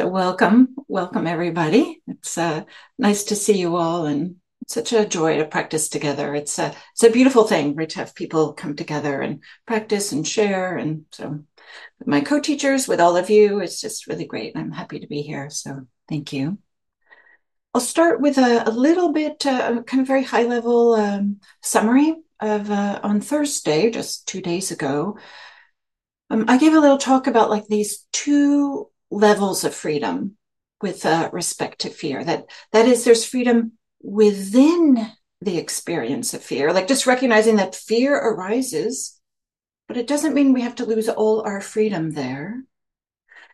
So welcome, welcome everybody. It's uh, nice to see you all, and such a joy to practice together. It's a it's a beautiful thing, right? To have people come together and practice and share, and so with my co-teachers, with all of you, it's just really great. I'm happy to be here. So thank you. I'll start with a, a little bit, uh, kind of very high level um, summary of uh, on Thursday, just two days ago. Um, I gave a little talk about like these two levels of freedom with uh, respect to fear. That that is, there's freedom within the experience of fear, like just recognizing that fear arises, but it doesn't mean we have to lose all our freedom there.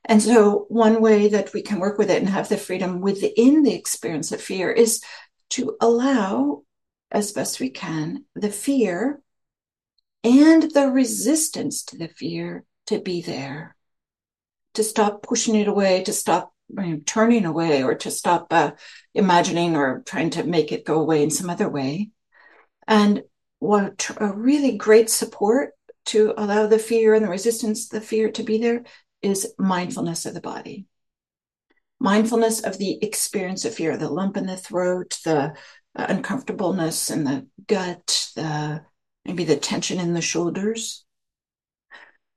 And so, one way that we can work with it and have the freedom within the experience of fear is to allow, as best we can, the fear and the resistance to the fear to be there to stop pushing it away, to stop you know, turning away, or to stop uh, imagining or trying to make it go away in some other way. And what a really great support to allow the fear and the resistance, the fear to be there is mindfulness of the body. Mindfulness of the experience of fear, the lump in the throat, the uh, uncomfortableness in the gut, the maybe the tension in the shoulders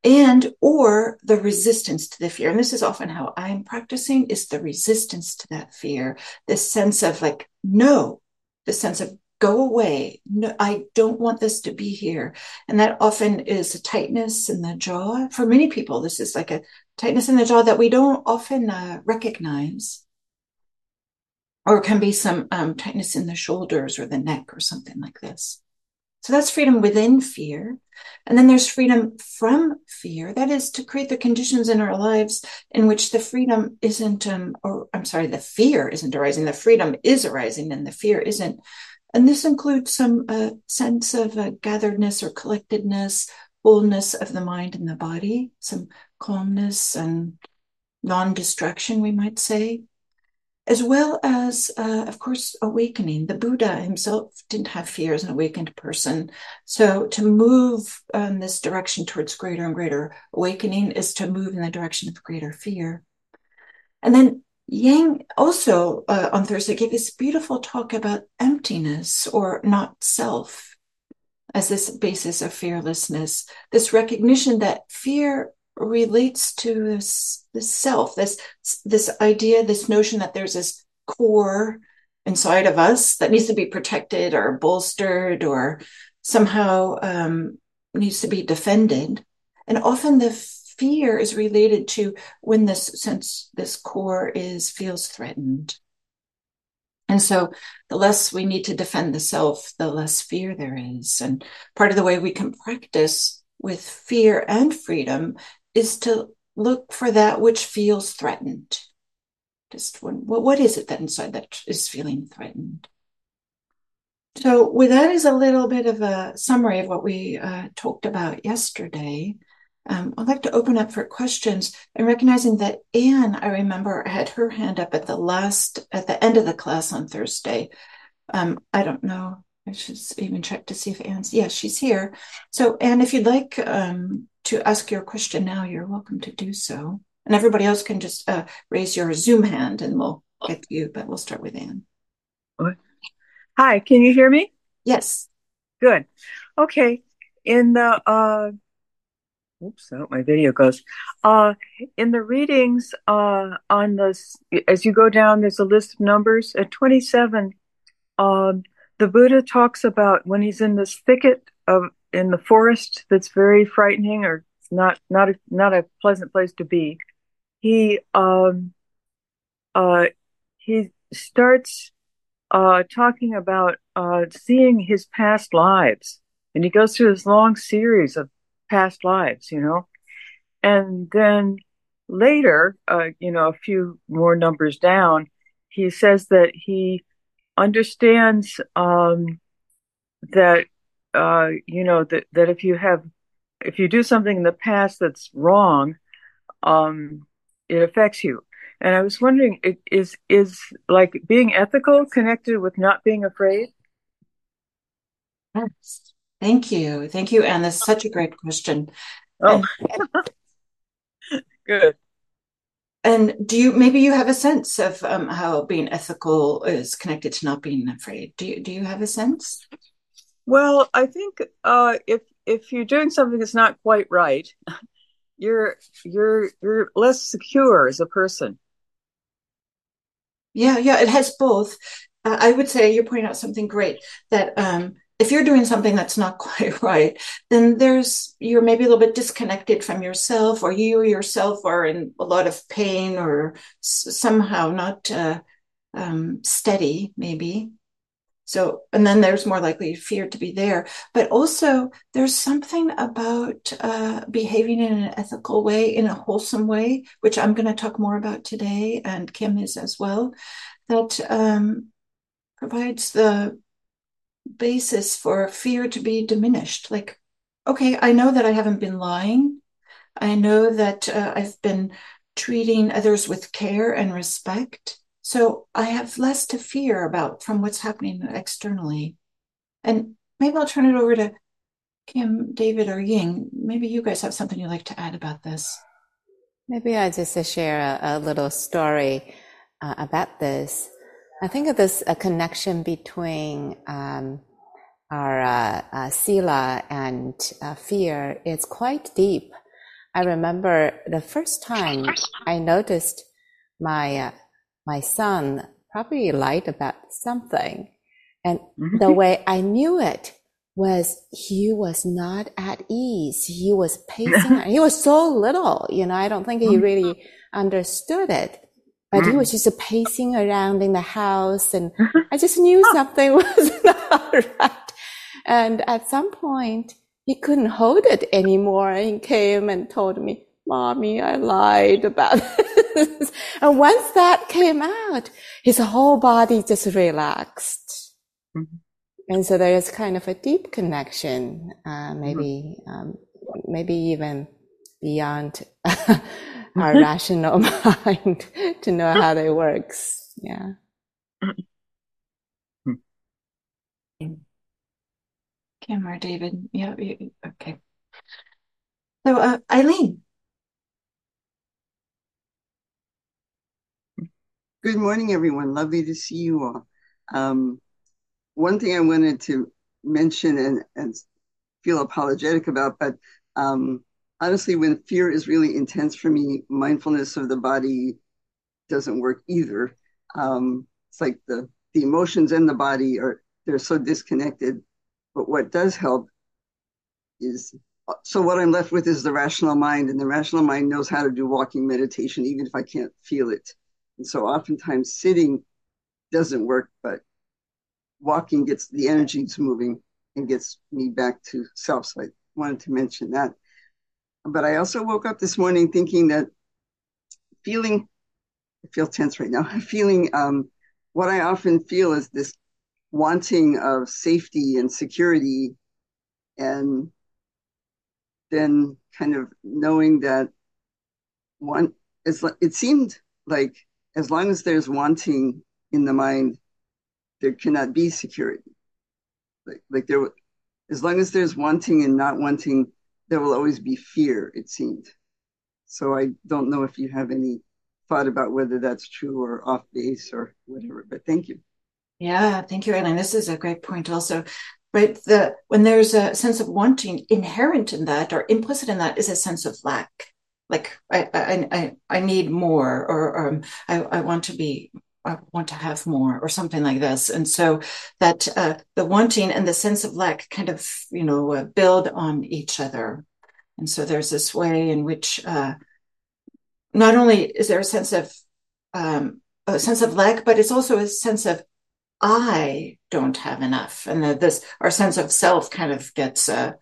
and or the resistance to the fear. And this is often how i'm practicing is the resistance to that fear. This sense of like no the sense of go away. No i don't want this to be here. And that often is a tightness in the jaw. For many people this is like a tightness in the jaw that we don't often uh, recognize. Or can be some um, tightness in the shoulders or the neck or something like this so that's freedom within fear. And then there's freedom from fear. That is to create the conditions in our lives in which the freedom isn't, um, or I'm sorry, the fear isn't arising. The freedom is arising and the fear isn't. And this includes some uh, sense of uh, gatheredness or collectedness, wholeness of the mind and the body, some calmness and non distraction, we might say as well as, uh, of course, awakening. The Buddha himself didn't have fear as an awakened person. So to move in this direction towards greater and greater awakening is to move in the direction of greater fear. And then Ying also uh, on Thursday gave this beautiful talk about emptiness or not self as this basis of fearlessness, this recognition that fear relates to this, self, this this idea, this notion that there's this core inside of us that needs to be protected or bolstered or somehow um, needs to be defended. And often the fear is related to when this sense, this core is feels threatened. And so the less we need to defend the self, the less fear there is. And part of the way we can practice with fear and freedom is to look for that which feels threatened. Just when, what is it that inside that is feeling threatened? So, with that is a little bit of a summary of what we uh, talked about yesterday. Um, I'd like to open up for questions and recognizing that Anne, I remember, had her hand up at the last, at the end of the class on Thursday. Um, I don't know. I should even check to see if Anne's, yes, yeah, she's here. So, Anne, if you'd like um, to ask your question now, you're welcome to do so. And everybody else can just uh, raise your Zoom hand and we'll get to you, but we'll start with Anne. Hi, can you hear me? Yes. Good. Okay. In the, uh, oops, I hope my video goes. Uh, in the readings uh, on this, as you go down, there's a list of numbers. At 27, um, the Buddha talks about when he's in this thicket of in the forest that's very frightening or not not a, not a pleasant place to be. He um uh he starts uh talking about uh seeing his past lives and he goes through this long series of past lives, you know. And then later, uh, you know, a few more numbers down, he says that he understands um, that uh, you know that that if you have if you do something in the past that's wrong, um, it affects you. And I was wondering, is is like being ethical connected with not being afraid? Yes. Thank you, thank you, Anne. That's such a great question. Oh, good. and do you maybe you have a sense of um, how being ethical is connected to not being afraid? Do you do you have a sense? Well, I think uh, if if you're doing something that's not quite right, you're you're you're less secure as a person. Yeah, yeah, it has both. Uh, I would say you're pointing out something great that um, if you're doing something that's not quite right, then there's you're maybe a little bit disconnected from yourself, or you yourself are in a lot of pain, or s- somehow not uh, um, steady, maybe. So, and then there's more likely fear to be there. But also, there's something about uh, behaving in an ethical way, in a wholesome way, which I'm going to talk more about today, and Kim is as well, that um, provides the basis for fear to be diminished. Like, okay, I know that I haven't been lying. I know that uh, I've been treating others with care and respect. So I have less to fear about from what's happening externally. And maybe I'll turn it over to Kim, David, or Ying. Maybe you guys have something you'd like to add about this. Maybe I just share a, a little story uh, about this. I think of this a connection between um, our uh, uh, sila and uh, fear is quite deep. I remember the first time I noticed my uh, my son probably lied about something, and mm-hmm. the way I knew it was he was not at ease. He was pacing. he was so little, you know. I don't think he mm-hmm. really understood it. But he was just pacing around in the house and I just knew something was not right. And at some point, he couldn't hold it anymore. And he came and told me, mommy, I lied about this. and once that came out, his whole body just relaxed. Mm-hmm. And so there is kind of a deep connection, uh, maybe, mm-hmm. um, maybe even beyond our rational mind to know how that works. Yeah. Kim or David? Yeah. Okay. So, uh, Eileen. Good morning, everyone. Lovely to see you all. Um, one thing I wanted to mention and, and feel apologetic about, but um, honestly, when fear is really intense for me, mindfulness of the body doesn't work either. Um, it's like the the emotions and the body are they're so disconnected. But what does help is so what I'm left with is the rational mind, and the rational mind knows how to do walking meditation, even if I can't feel it. And so oftentimes sitting doesn't work, but walking gets the energies moving and gets me back to self. So I wanted to mention that. But I also woke up this morning thinking that feeling, I feel tense right now, feeling um, what I often feel is this wanting of safety and security, and then kind of knowing that one, it seemed like as long as there's wanting in the mind, there cannot be security. Like, like there, as long as there's wanting and not wanting, there will always be fear, it seemed. So I don't know if you have any thought about whether that's true or off base or whatever, but thank you. Yeah, thank you, Eileen. This is a great point also. Right. The when there's a sense of wanting inherent in that or implicit in that is a sense of lack. Like I I I, need more or, um, I, I want to be I want to have more or something like this. And so that uh, the wanting and the sense of lack kind of, you know, uh, build on each other. And so there's this way in which uh, not only is there a sense of um, a sense of lack, but it's also a sense of I don't have enough, and that this our sense of self kind of gets uh,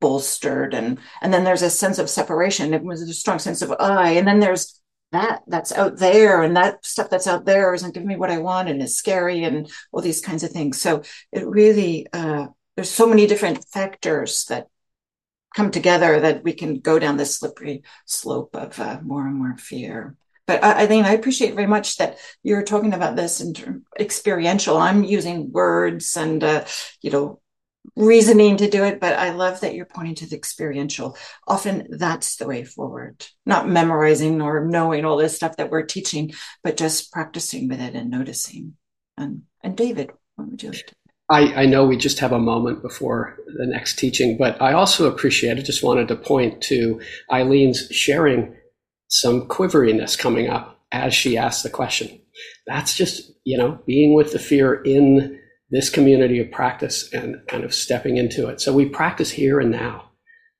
bolstered, and and then there's a sense of separation. It was a strong sense of I, and then there's that that's out there and that stuff that's out there isn't giving me what I want and is scary and all these kinds of things. So it really uh, there's so many different factors that come together that we can go down this slippery slope of uh, more and more fear. But I, I think I appreciate very much that you're talking about this in experiential. I'm using words and uh, you know reasoning to do it, but I love that you're pointing to the experiential. Often that's the way forward, not memorizing or knowing all this stuff that we're teaching, but just practicing with it and noticing. And, and David, what would you like to? I, I know we just have a moment before the next teaching, but I also appreciate, I just wanted to point to Eileen's sharing some quiveriness coming up as she asked the question. That's just, you know, being with the fear in this community of practice and kind of stepping into it. So we practice here and now.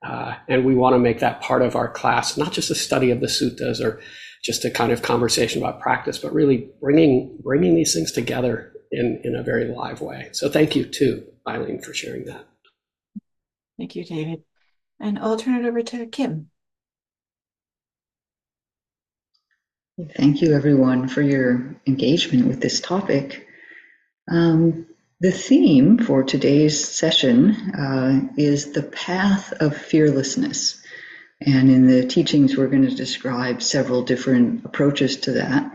Uh, and we want to make that part of our class, not just a study of the suttas or just a kind of conversation about practice, but really bringing bringing these things together in in a very live way. So thank you too, Eileen, for sharing that. Thank you, David. And I'll turn it over to Kim. Thank you, everyone, for your engagement with this topic. Um, the theme for today's session uh, is the path of fearlessness. And in the teachings, we're going to describe several different approaches to that.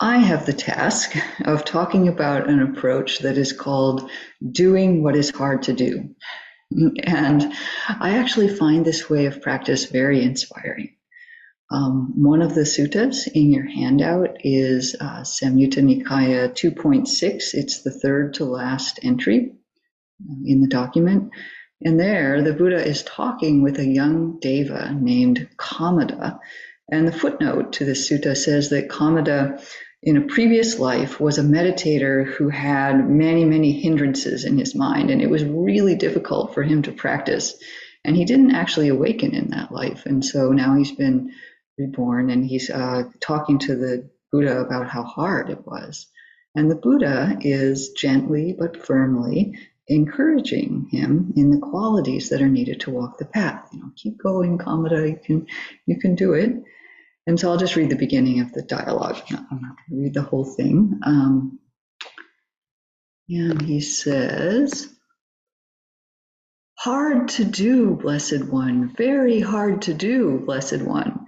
I have the task of talking about an approach that is called doing what is hard to do. And I actually find this way of practice very inspiring. Um, one of the suttas in your handout is uh, Samyutta Nikaya 2.6. It's the third to last entry um, in the document. And there, the Buddha is talking with a young deva named Kamada. And the footnote to this sutta says that Kamada, in a previous life, was a meditator who had many, many hindrances in his mind. And it was really difficult for him to practice. And he didn't actually awaken in that life. And so now he's been reborn, and he's uh, talking to the Buddha about how hard it was. And the Buddha is gently but firmly encouraging him in the qualities that are needed to walk the path. You know, keep going, Kamada, you can, you can do it. And so I'll just read the beginning of the dialogue. I'm not going to read the whole thing. Um, and he says, Hard to do, Blessed One, very hard to do, Blessed One.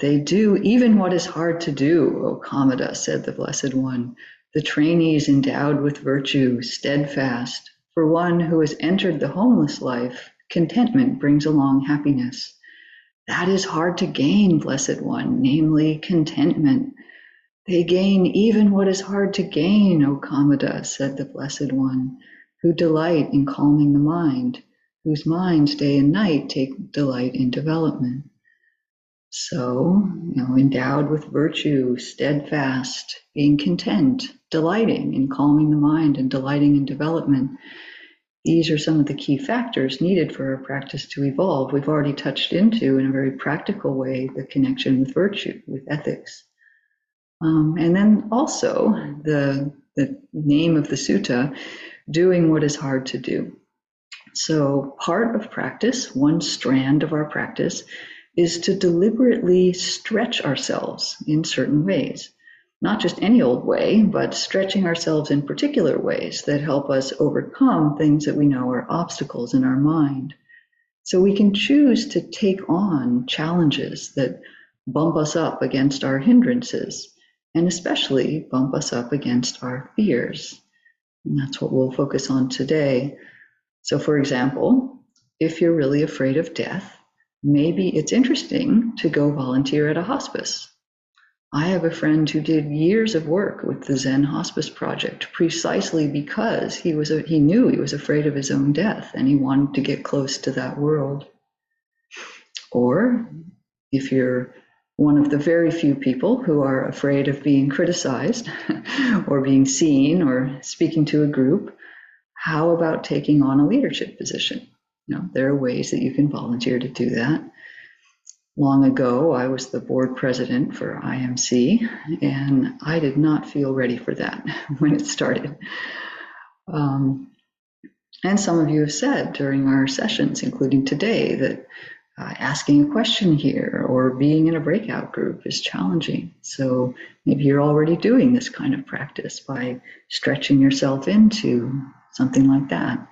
They do even what is hard to do, O Kamada, said the Blessed One. The trainees endowed with virtue, steadfast. For one who has entered the homeless life, contentment brings along happiness. That is hard to gain, Blessed One, namely contentment. They gain even what is hard to gain, O Kamada, said the Blessed One, who delight in calming the mind, whose minds day and night take delight in development. So, you know, endowed with virtue, steadfast, being content, delighting in calming the mind and delighting in development. These are some of the key factors needed for our practice to evolve. We've already touched into, in a very practical way, the connection with virtue, with ethics. Um, and then also the, the name of the sutta, doing what is hard to do. So, part of practice, one strand of our practice, is to deliberately stretch ourselves in certain ways. Not just any old way, but stretching ourselves in particular ways that help us overcome things that we know are obstacles in our mind. So we can choose to take on challenges that bump us up against our hindrances, and especially bump us up against our fears. And that's what we'll focus on today. So, for example, if you're really afraid of death, maybe it's interesting to go volunteer at a hospice. I have a friend who did years of work with the Zen Hospice Project precisely because he was a, he knew he was afraid of his own death and he wanted to get close to that world. Or if you're one of the very few people who are afraid of being criticized or being seen or speaking to a group, how about taking on a leadership position? Know, there are ways that you can volunteer to do that. Long ago, I was the board president for IMC, and I did not feel ready for that when it started. Um, and some of you have said during our sessions, including today, that uh, asking a question here or being in a breakout group is challenging. So maybe you're already doing this kind of practice by stretching yourself into something like that.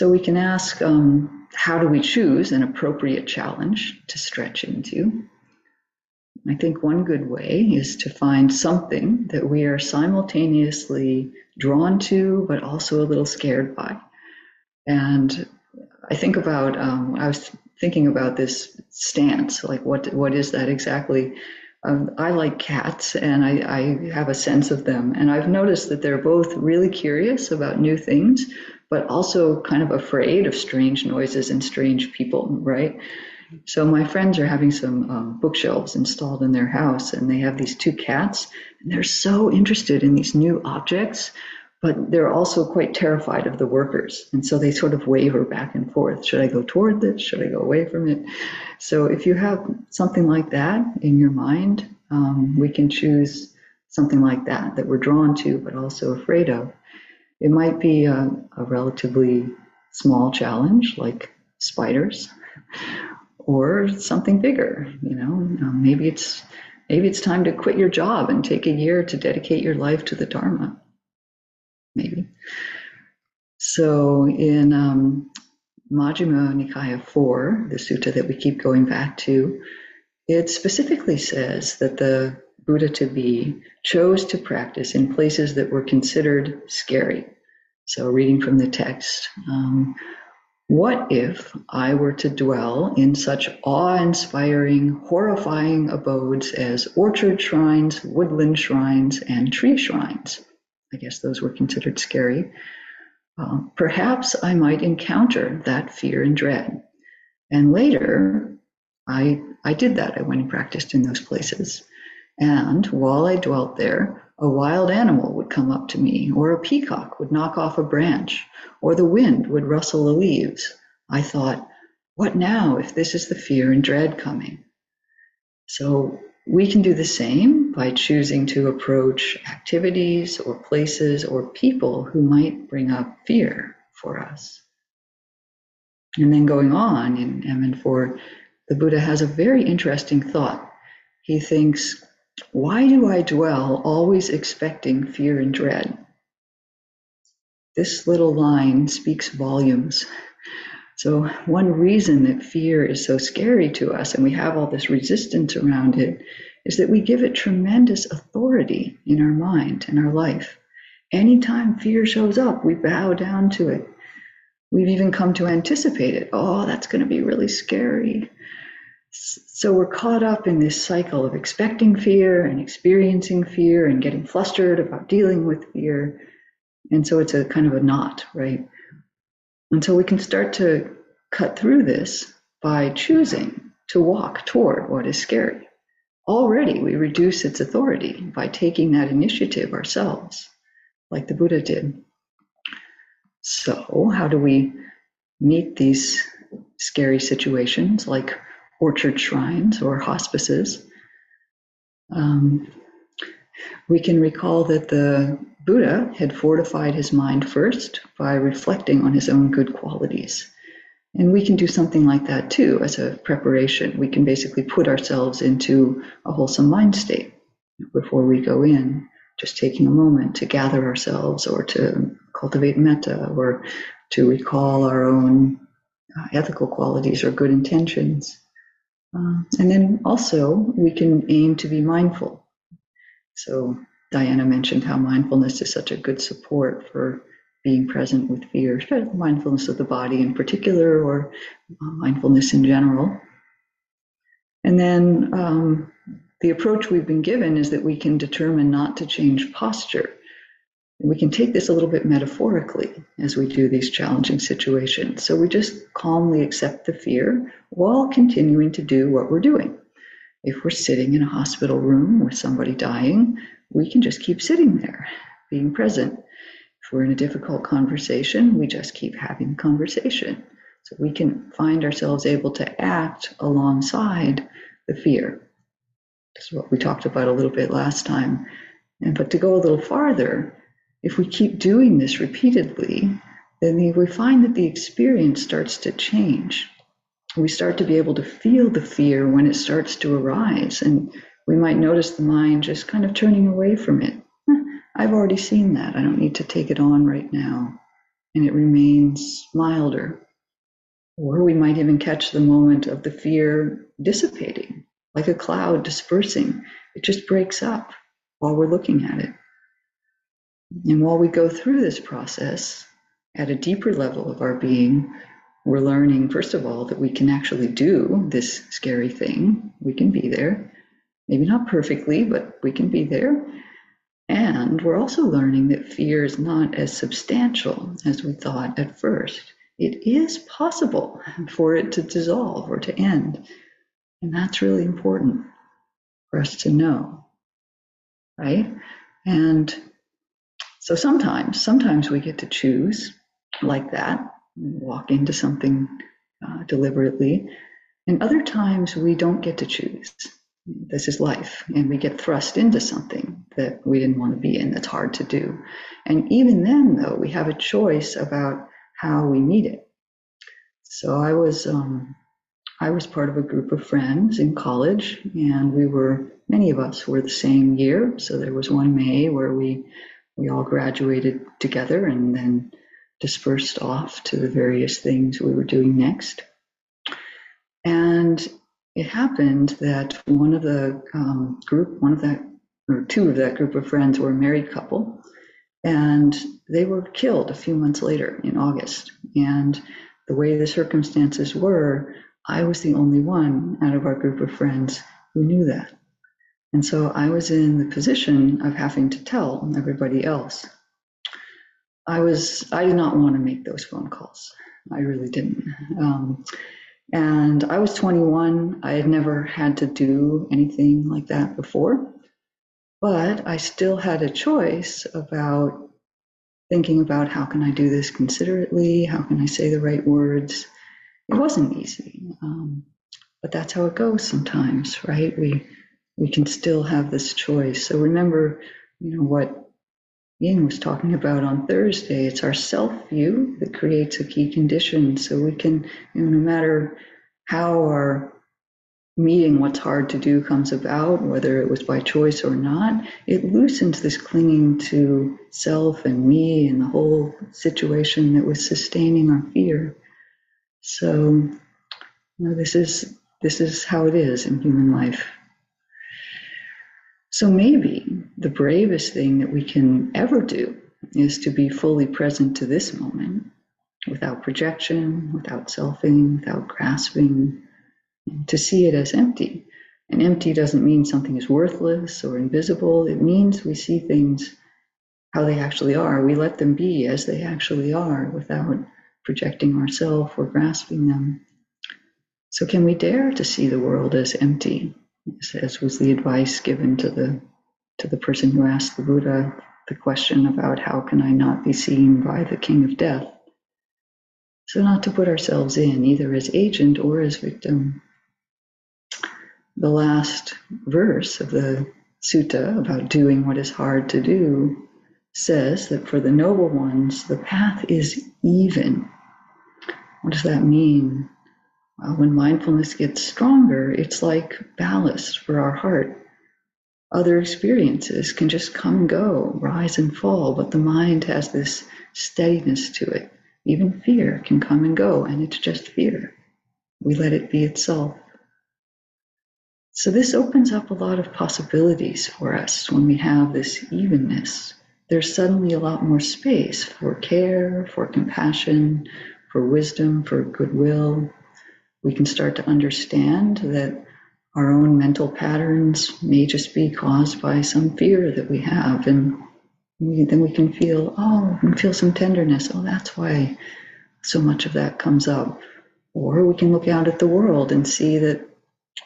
So we can ask, um, how do we choose an appropriate challenge to stretch into? I think one good way is to find something that we are simultaneously drawn to, but also a little scared by. And I think about, um, I was thinking about this stance, like what what is that exactly? Um, I like cats and I, I have a sense of them. And I've noticed that they're both really curious about new things, but also kind of afraid of strange noises and strange people, right? So my friends are having some um, bookshelves installed in their house, and they have these two cats, and they're so interested in these new objects, but they're also quite terrified of the workers, and so they sort of waver back and forth. Should I go toward this? Should I go away from it? So if you have something like that in your mind, um, we can choose something like that that we're drawn to, but also afraid of. It might be a, a relatively small challenge, like spiders or something bigger. You know, um, maybe it's maybe it's time to quit your job and take a year to dedicate your life to the Dharma. Maybe. So in um, Majjhima Nikaya 4, the sutta that we keep going back to, it specifically says that the Buddha to be chose to practice in places that were considered scary. So, reading from the text, um, what if I were to dwell in such awe-inspiring, horrifying abodes as orchard shrines, woodland shrines, and tree shrines? I guess those were considered scary. Uh, perhaps I might encounter that fear and dread. And later, I, I did that. I went and practiced in those places. And while I dwelt there, a wild animal would come up to me, or a peacock would knock off a branch, or the wind would rustle the leaves. I thought, what now if this is the fear and dread coming? So we can do the same by choosing to approach activities or places or people who might bring up fear for us. And then going on in MN4, the Buddha has a very interesting thought. He thinks, why do I dwell always expecting fear and dread? This little line speaks volumes. So, one reason that fear is so scary to us and we have all this resistance around it is that we give it tremendous authority in our mind and our life. Anytime fear shows up, we bow down to it. We've even come to anticipate it. Oh, that's going to be really scary. So we're caught up in this cycle of expecting fear and experiencing fear and getting flustered about dealing with fear. And so it's a kind of a knot, right? Until we can start to cut through this by choosing to walk toward what is scary. Already we reduce its authority by taking that initiative ourselves, like the Buddha did. So, how do we meet these scary situations like orchard shrines or hospices. Um, we can recall that the Buddha had fortified his mind first by reflecting on his own good qualities. And we can do something like that too as a preparation. We can basically put ourselves into a wholesome mind state before we go in, just taking a moment to gather ourselves or to cultivate metta or to recall our own uh, ethical qualities or good intentions. Uh, and then also, we can aim to be mindful. So, Diana mentioned how mindfulness is such a good support for being present with fear, mindfulness of the body in particular, or uh, mindfulness in general. And then um, the approach we've been given is that we can determine not to change posture. And we can take this a little bit metaphorically as we do these challenging situations. So we just calmly accept the fear while continuing to do what we're doing. If we're sitting in a hospital room with somebody dying, we can just keep sitting there, being present. If we're in a difficult conversation, we just keep having the conversation. So we can find ourselves able to act alongside the fear. That's what we talked about a little bit last time. And but to go a little farther, if we keep doing this repeatedly, then we find that the experience starts to change. We start to be able to feel the fear when it starts to arise, and we might notice the mind just kind of turning away from it. I've already seen that. I don't need to take it on right now. And it remains milder. Or we might even catch the moment of the fear dissipating like a cloud dispersing. It just breaks up while we're looking at it. And while we go through this process at a deeper level of our being, we're learning, first of all, that we can actually do this scary thing. We can be there. Maybe not perfectly, but we can be there. And we're also learning that fear is not as substantial as we thought at first. It is possible for it to dissolve or to end. And that's really important for us to know. Right? And so sometimes, sometimes we get to choose like that, walk into something uh, deliberately. And other times we don't get to choose. This is life, and we get thrust into something that we didn't want to be in that's hard to do. And even then, though, we have a choice about how we meet it. So I was um, I was part of a group of friends in college, and we were many of us were the same year. So there was one May where we we all graduated together and then dispersed off to the various things we were doing next. And it happened that one of the um, group, one of that, or two of that group of friends were a married couple, and they were killed a few months later in August. And the way the circumstances were, I was the only one out of our group of friends who knew that. And so I was in the position of having to tell everybody else. I was, I did not want to make those phone calls. I really didn't. Um, and I was 21. I had never had to do anything like that before. But I still had a choice about thinking about how can I do this considerately? How can I say the right words? It wasn't easy. Um, but that's how it goes sometimes, right? We we can still have this choice. So remember, you know, what Ying was talking about on Thursday. It's our self view that creates a key condition. So we can, you know, no matter how our meeting what's hard to do comes about, whether it was by choice or not, it loosens this clinging to self and me and the whole situation that was sustaining our fear. So, you know, this is this is how it is in human life. So maybe the bravest thing that we can ever do is to be fully present to this moment without projection, without selfing, without grasping, to see it as empty. And empty doesn't mean something is worthless or invisible. It means we see things how they actually are. We let them be as they actually are without projecting ourselves or grasping them. So, can we dare to see the world as empty as was the advice given to the to the person who asked the Buddha the question about how can I not be seen by the king of death. So not to put ourselves in either as agent or as victim. The last verse of the sutta about doing what is hard to do says that for the noble ones, the path is even. What does that mean? Uh, when mindfulness gets stronger, it's like ballast for our heart. Other experiences can just come and go, rise and fall, but the mind has this steadiness to it. Even fear can come and go, and it's just fear. We let it be itself. So, this opens up a lot of possibilities for us when we have this evenness. There's suddenly a lot more space for care, for compassion, for wisdom, for goodwill, we can start to understand that our own mental patterns may just be caused by some fear that we have. And we, then we can feel, oh, we can feel some tenderness. Oh, that's why so much of that comes up. Or we can look out at the world and see that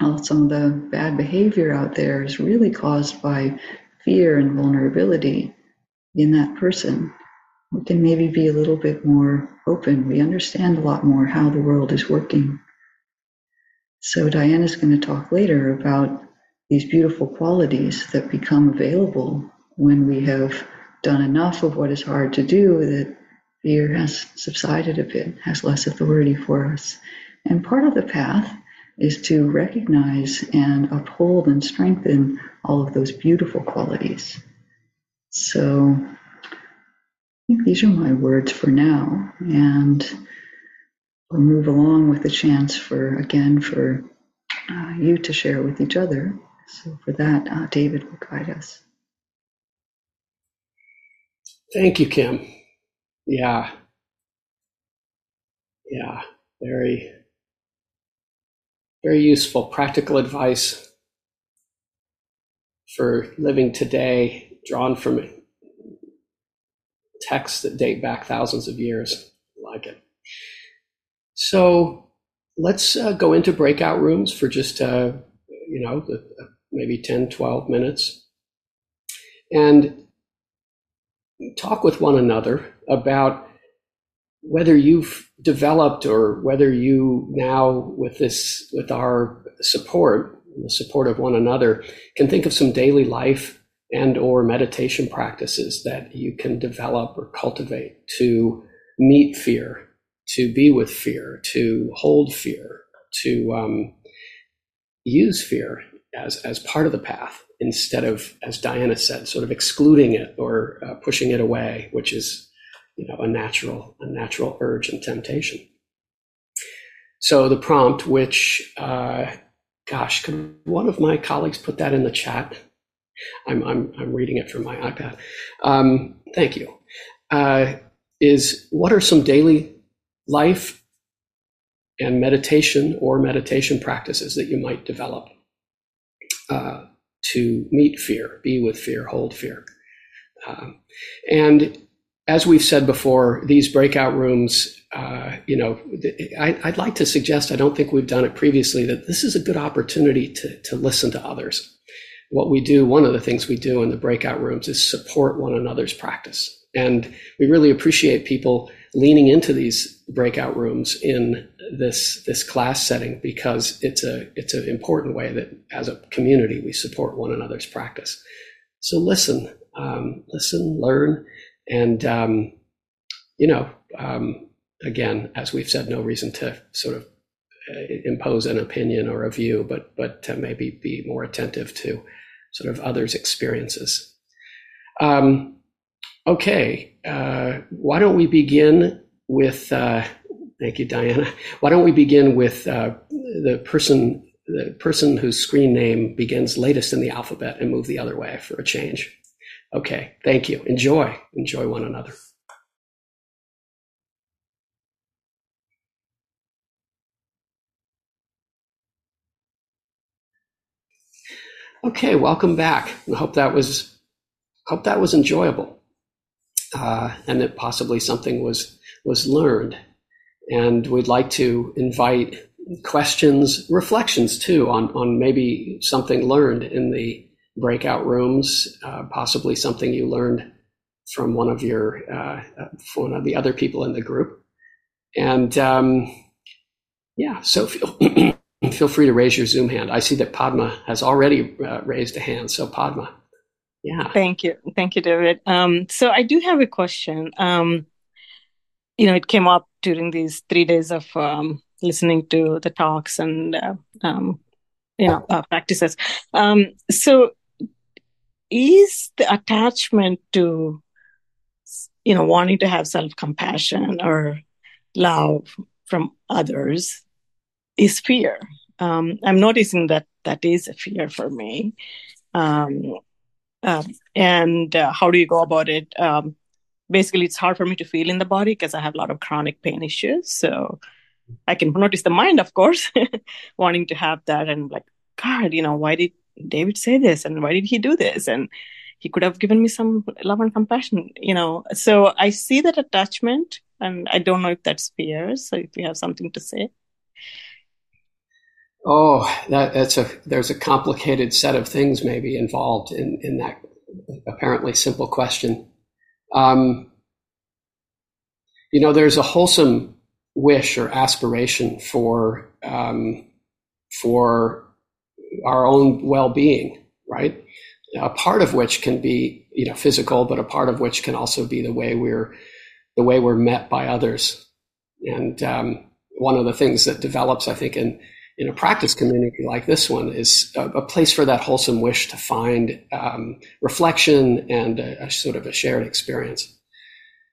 oh, some of the bad behavior out there is really caused by fear and vulnerability in that person. We can maybe be a little bit more open. We understand a lot more how the world is working. So Diana's going to talk later about these beautiful qualities that become available when we have done enough of what is hard to do that fear has subsided a bit, has less authority for us. And part of the path is to recognize and uphold and strengthen all of those beautiful qualities. So these are my words for now. And we'll move along with the chance for, again, for uh, you to share with each other. So for that, uh, David will guide us. Thank you, Kim. Yeah. Yeah. Very, very useful, practical advice for living today, drawn from texts that date back thousands of years. I like it. So let's uh, go into breakout rooms for just, uh, you know, the, maybe 10, 12 minutes. And talk with one another about whether you've developed or whether you now with this with our support the support of one another can think of some daily life and or meditation practices that you can develop or cultivate to meet fear to be with fear to hold fear to um, use fear as as part of the path instead of as diana said sort of excluding it or uh, pushing it away which is you know a natural a natural urge and temptation. So the prompt which uh, gosh could one of my colleagues put that in the chat? I'm i'm, I'm reading it from my ipad. Um, thank you. Uh, is what are some daily life and meditation or meditation practices that you might develop uh, to meet fear be with fear hold fear um, and as we've said before, these breakout rooms, uh, you know, I, would like to suggest, I don't think we've done it previously, that this is a good opportunity to, to listen to others. What we do, one of the things we do in the breakout rooms is support one another's practice. And we really appreciate people leaning into these breakout rooms in this this class setting because it's a it's an important way that as a community we support one another's practice. So listen, um, listen, learn, and, um, you know, um, again, as we've said, no reason to sort of uh, impose an opinion or a view, but, but to maybe be more attentive to sort of others' experiences. Um, okay, uh, why don't we begin with, uh, thank you, Diana. Why don't we begin with uh, the person the person whose screen name begins latest in the alphabet and move the other way for a change. Okay, thank you. Enjoy. Enjoy one another. Okay, welcome back. I hope that was hope that was enjoyable, uh, and that possibly something was was learned. And we'd like to invite questions, reflections too on on maybe something learned in the breakout rooms, uh, possibly something you learned from one of your uh, one of the other people in the group, and um, yeah, so feel feel free to raise your Zoom hand. I see that Padma has already uh, raised a hand. So Padma, yeah, thank you, thank you, David. Um, so I do have a question. Um, you know, it came up during these three days of um, listening to the talks and uh, um, you know uh, practices. Um, so is the attachment to you know wanting to have self-compassion or love from others is fear. Um, i'm noticing that that is a fear for me. Um, uh, and uh, how do you go about it? Um, basically it's hard for me to feel in the body because i have a lot of chronic pain issues so i can notice the mind of course wanting to have that and like god you know why did David say this and why did he do this? And he could have given me some love and compassion, you know. So I see that attachment and I don't know if that's fear. So if you have something to say. Oh, that, that's a there's a complicated set of things maybe involved in, in that apparently simple question. Um, you know, there's a wholesome wish or aspiration for um, for our own well-being, right? A part of which can be, you know, physical, but a part of which can also be the way we're, the way we're met by others. And um, one of the things that develops, I think, in in a practice community like this one is a, a place for that wholesome wish to find um, reflection and a, a, sort of a shared experience.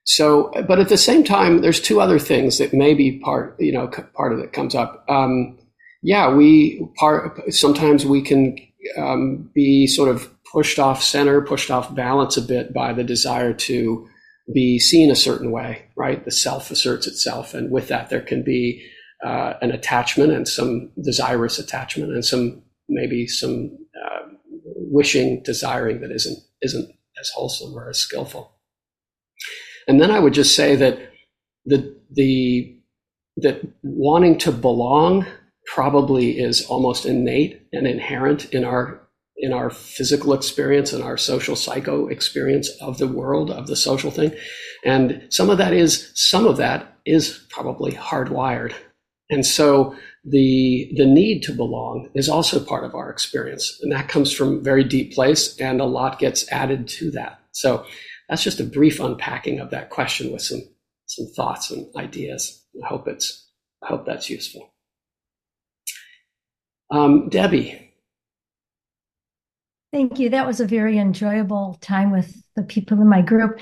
So, but at the same time, there's two other things that may be part, you know, part of it comes up. Um, yeah, we part sometimes we can um, be sort of pushed off center, pushed off balance a bit by the desire to be seen a certain way, right? The self asserts itself, and with that, there can be uh, an attachment and some desirous attachment, and some maybe some uh, wishing, desiring that isn't isn't as wholesome or as skillful. And then I would just say that the the that wanting to belong probably is almost innate and inherent in our in our physical experience and our social psycho experience of the world of the social thing and some of that is some of that is probably hardwired and so the the need to belong is also part of our experience and that comes from very deep place and a lot gets added to that so that's just a brief unpacking of that question with some some thoughts and ideas i hope it's i hope that's useful um, Debbie. Thank you. That was a very enjoyable time with the people in my group.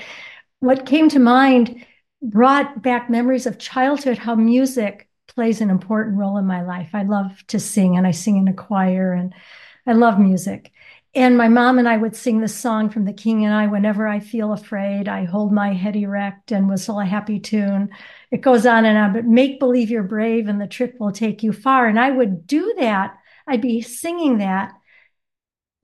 What came to mind brought back memories of childhood, how music plays an important role in my life. I love to sing and I sing in a choir and I love music. And my mom and I would sing this song from The King and I whenever I feel afraid. I hold my head erect and whistle a happy tune. It goes on and on, but make believe you're brave and the trick will take you far. And I would do that I'd be singing that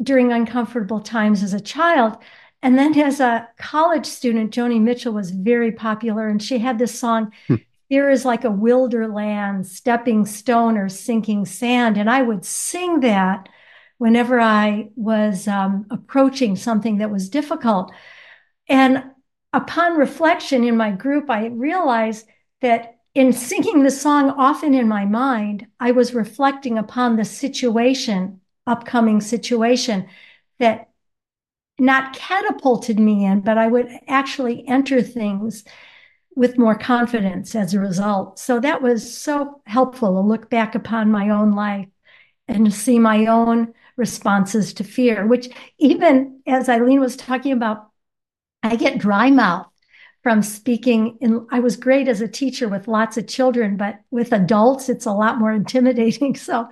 during uncomfortable times as a child. And then as a college student, Joni Mitchell was very popular, and she had this song, hmm. Fear is like a wilder land, stepping stone or sinking sand. And I would sing that whenever I was um, approaching something that was difficult. And upon reflection in my group, I realized that in singing the song often in my mind, I was reflecting upon the situation, upcoming situation that not catapulted me in, but I would actually enter things with more confidence as a result. So that was so helpful to look back upon my own life and to see my own responses to fear, which even as Eileen was talking about, I get dry mouth from speaking in I was great as a teacher with lots of children, but with adults it's a lot more intimidating. So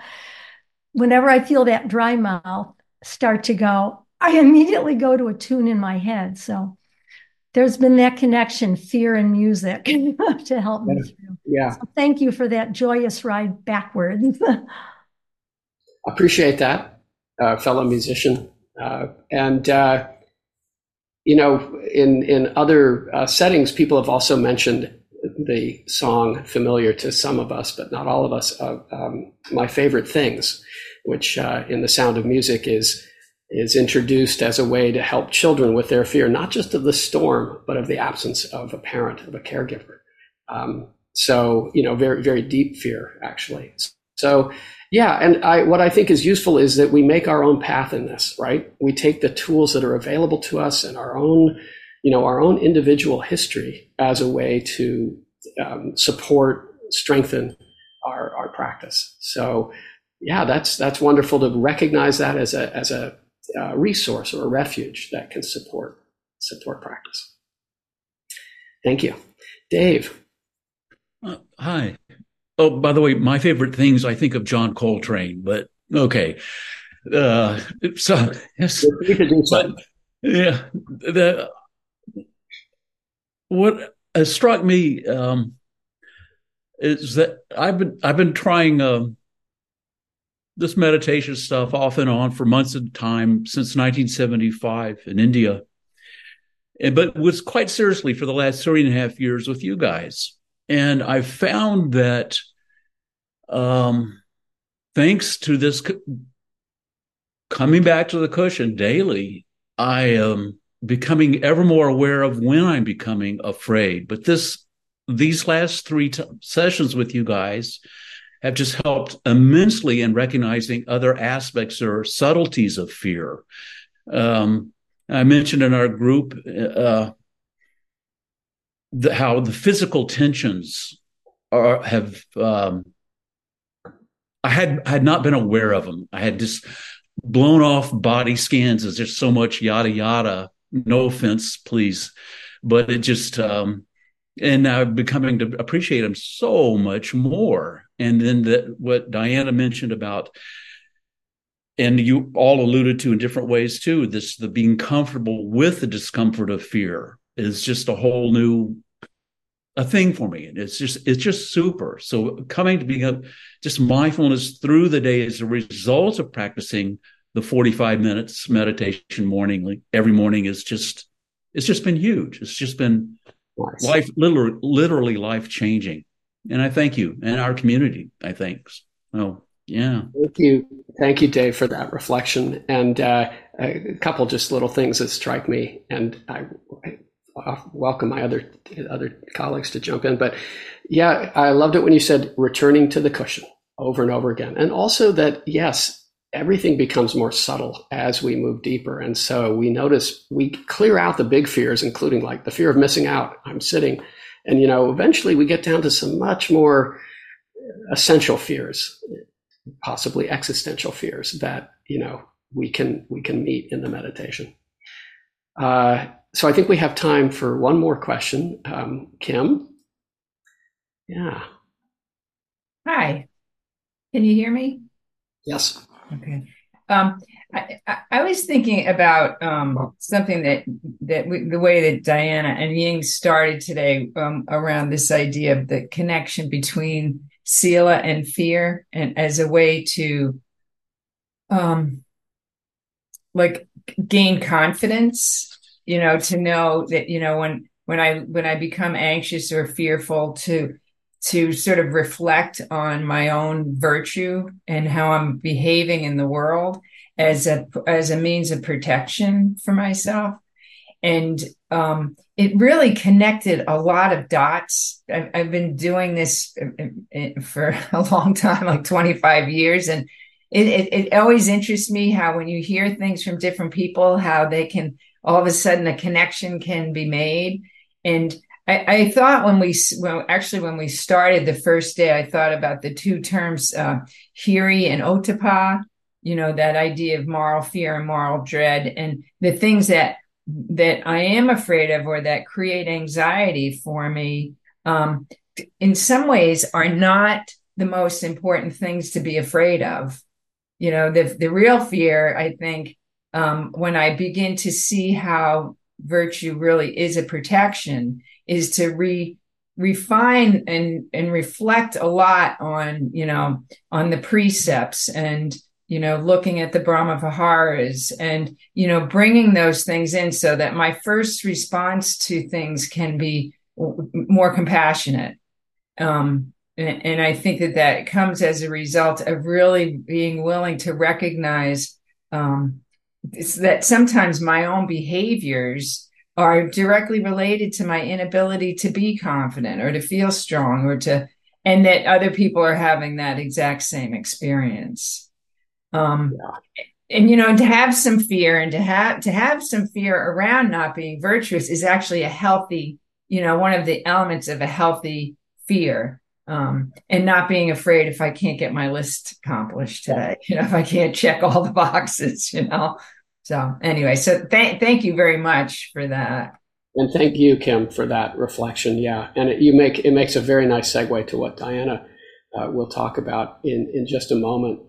whenever I feel that dry mouth start to go, I immediately go to a tune in my head. So there's been that connection, fear and music to help me through. Yeah. So thank you for that joyous ride backwards. Appreciate that, uh, fellow musician. Uh, and uh, you know, in in other uh, settings, people have also mentioned the song familiar to some of us, but not all of us. Uh, um, my favorite things, which uh, in the Sound of Music is is introduced as a way to help children with their fear, not just of the storm, but of the absence of a parent, of a caregiver. Um, so, you know, very very deep fear actually. So yeah, and I, what I think is useful is that we make our own path in this, right? We take the tools that are available to us and our own, you know, our own individual history as a way to um, support, strengthen our, our practice. So, yeah, that's that's wonderful to recognize that as a as a uh, resource or a refuge that can support support practice. Thank you, Dave. Uh, hi. Oh, by the way, my favorite things, I think of John Coltrane, but okay. Uh, so, yes. But, yeah. The, what has struck me um, is that I've been, I've been trying um, this meditation stuff off and on for months at a time since 1975 in India. And, but was quite seriously for the last three and a half years with you guys. And I found that, um, thanks to this coming back to the cushion daily, I am becoming ever more aware of when I'm becoming afraid. But this, these last three t- sessions with you guys have just helped immensely in recognizing other aspects or subtleties of fear. Um, I mentioned in our group uh, the, how the physical tensions are have um, I had had not been aware of them. I had just blown off body scans as there's so much yada yada. No offense, please, but it just um, and now becoming to appreciate them so much more. And then the, what Diana mentioned about, and you all alluded to in different ways too. This the being comfortable with the discomfort of fear is just a whole new a thing for me and it's just it's just super so coming to being a, just mindfulness through the day as a result of practicing the 45 minutes meditation morning every morning is just it's just been huge it's just been nice. life literally literally life changing and i thank you and our community i think. Oh yeah. Thank you. Thank you dave for that reflection. And uh, a couple just little things that strike me. And i welcome my other other colleagues to jump in. But yeah, I loved it when you said returning to the cushion over and over again, and also that yes, everything becomes more subtle as we move deeper, and so we notice we clear out the big fears, including like the fear of missing out. I'm sitting, and you know, eventually we get down to some much more essential fears, possibly existential fears that you know we can we can meet in the meditation. Uh, so I think we have time for one more question. Um, Kim? Yeah. Hi. Can you hear me? Yes. Okay. Um, I, I, was thinking about um, something that that we, the way that Diana and Ying started today um, around this idea of the connection between sila and fear, and as a way to, um, like gain confidence you know to know that you know when when i when i become anxious or fearful to to sort of reflect on my own virtue and how i'm behaving in the world as a as a means of protection for myself and um, it really connected a lot of dots. I've, I've, been doing this uh, uh, for a long time, like 25 years, and it, it, it always interests me how when you hear things from different people, how they can all of a sudden a connection can be made. And I, I thought when we, well, actually, when we started the first day, I thought about the two terms, uh, hiri and ottappa, you know, that idea of moral fear and moral dread and the things that, that I am afraid of or that create anxiety for me, um, in some ways are not the most important things to be afraid of. You know, the, the real fear, I think, um, when I begin to see how virtue really is a protection, is to re refine and and reflect a lot on you know on the precepts and you know looking at the brahma viharas and you know bringing those things in so that my first response to things can be more compassionate. Um, and, and, i think that that comes as a result of really being willing to recognize um, that sometimes my own behaviors are directly related to my inability to be confident or to feel strong or to and that other people are having that exact same experience um yeah. and you know to have some fear and to have to have some fear around not being virtuous is actually a healthy you know one of the elements of a healthy fear um, and not being afraid if I can't get my list accomplished today, you know, if I can't check all the boxes, you know, so anyway, so thank thank you very much for that. And thank you, Kim, for that reflection. Yeah, and it, you make it makes a very nice segue to what Diana uh, will talk about in in just a moment.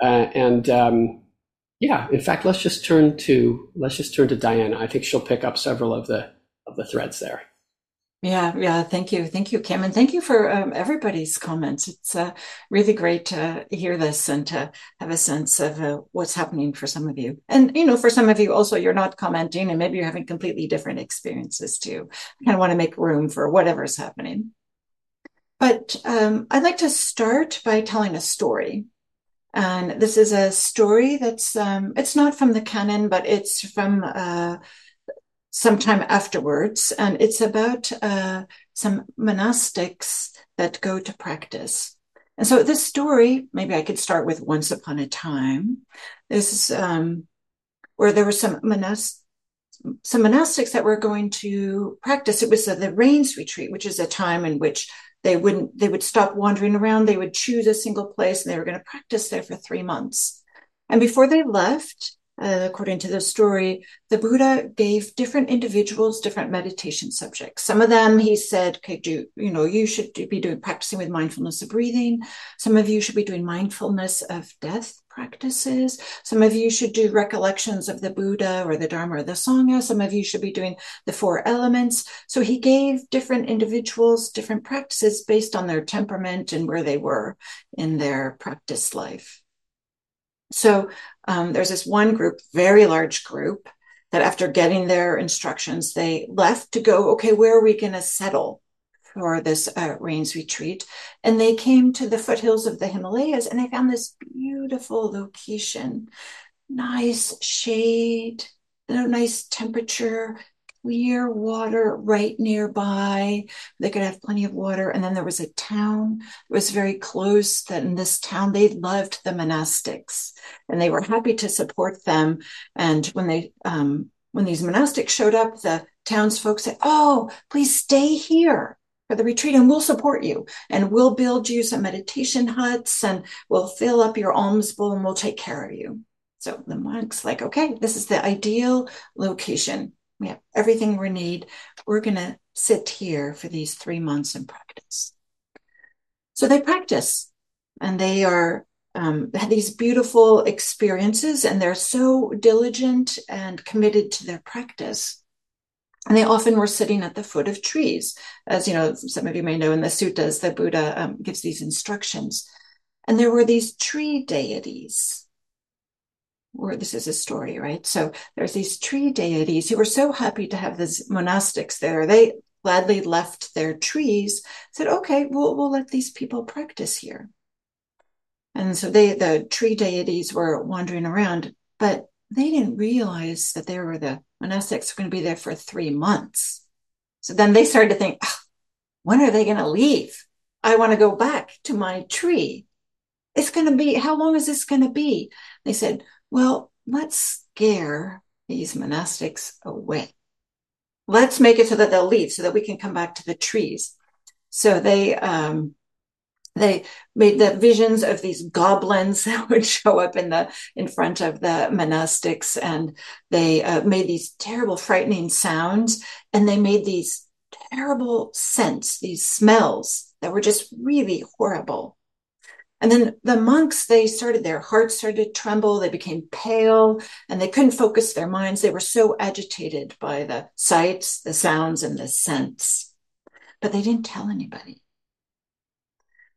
Uh, and um, yeah, in fact, let's just turn to let's just turn to Diana. I think she'll pick up several of the of the threads there. Yeah, yeah. Thank you. Thank you, Kim. And thank you for um, everybody's comments. It's uh, really great to hear this and to have a sense of uh, what's happening for some of you. And, you know, for some of you also, you're not commenting and maybe you're having completely different experiences too. I kind of want to make room for whatever's happening. But um, I'd like to start by telling a story. And this is a story that's, um, it's not from the canon, but it's from, uh, sometime afterwards. And it's about uh, some monastics that go to practice. And so this story, maybe I could start with Once Upon a Time. This is um, where there were some monastics some monastics that were going to practice. It was the rains retreat, which is a time in which they wouldn't, they would stop wandering around. They would choose a single place and they were going to practice there for three months. And before they left, uh, according to the story, the Buddha gave different individuals different meditation subjects. Some of them he said, okay, do you know, you should be doing practicing with mindfulness of breathing. Some of you should be doing mindfulness of death practices. Some of you should do recollections of the Buddha or the Dharma or the Sangha. Some of you should be doing the four elements. So he gave different individuals different practices based on their temperament and where they were in their practice life. So um, there's this one group, very large group, that after getting their instructions, they left to go, okay, where are we going to settle for this uh, rains retreat? And they came to the foothills of the Himalayas and they found this beautiful location, nice shade, nice temperature, clear water right nearby. They could have plenty of water. And then there was a town that was very close that in this town, they loved the monastics and they were happy to support them. And when they, um, when these monastics showed up, the townsfolk said, Oh, please stay here for the retreat and we'll support you and we'll build you some meditation huts and we'll fill up your alms bowl and we'll take care of you. So the monks like, okay, this is the ideal location we have everything we need. We're going to sit here for these three months and practice. So they practice and they are um, had these beautiful experiences and they're so diligent and committed to their practice. And they often were sitting at the foot of trees. As you know, some of you may know in the suttas, the Buddha um, gives these instructions. And there were these tree deities Or this is a story, right? So there's these tree deities who were so happy to have these monastics there. They gladly left their trees, said, okay, we'll, we'll let these people practice here. And so they, the tree deities were wandering around, but they didn't realize that they were the monastics were going to be there for three months. So then they started to think, when are they going to leave? I want to go back to my tree. It's going to be, how long is this going to be? They said, well, let's scare these monastics away. Let's make it so that they'll leave so that we can come back to the trees. So they, um, they made the visions of these goblins that would show up in the in front of the monastics and they uh, made these terrible frightening sounds and they made these terrible scents these smells that were just really horrible and then the monks, they started, their hearts started to tremble. They became pale and they couldn't focus their minds. They were so agitated by the sights, the sounds, and the scents, but they didn't tell anybody.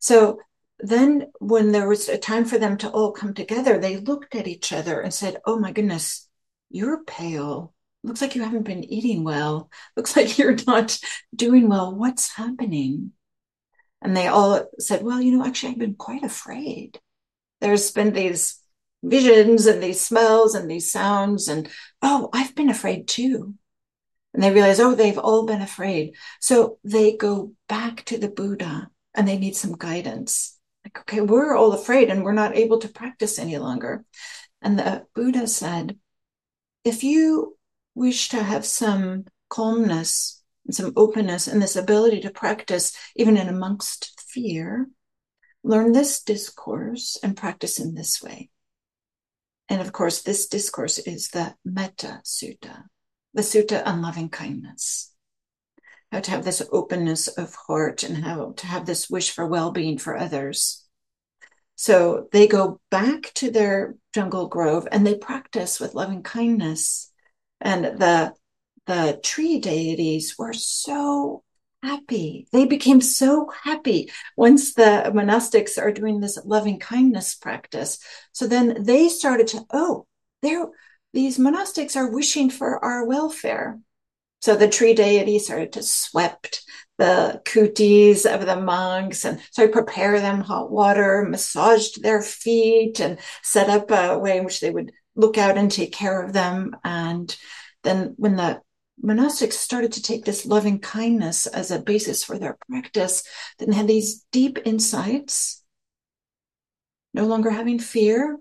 So then when there was a time for them to all come together, they looked at each other and said, Oh my goodness, you're pale. Looks like you haven't been eating well. Looks like you're not doing well. What's happening? And they all said, well, you know, actually, I've been quite afraid. There's been these visions and these smells and these sounds. And oh, I've been afraid too. And they realize, oh, they've all been afraid. So they go back to the Buddha and they need some guidance. Like, okay, we're all afraid and we're not able to practice any longer. And the Buddha said, if you wish to have some calmness and some openness and this ability to practice even in amongst fear, learn this discourse and practice in this way. And of course, this discourse is the Metta Sutta, the Sutta on loving kindness. How to have this openness of heart and how to have this wish for well being for others. So they go back to their jungle grove and they practice with loving kindness. And the the tree deities were so happy. They became so happy once the monastics are doing this loving kindness practice. So then they started to, oh, there, these monastics are wishing for our welfare. So the tree deity started to swept the kutis of the monks and so prepare them hot water, massaged their feet and set up a way in which they would look out and take care of them. And then when the monastics started to take this loving kindness as a basis for their practice, then had these deep insights, no longer having fear.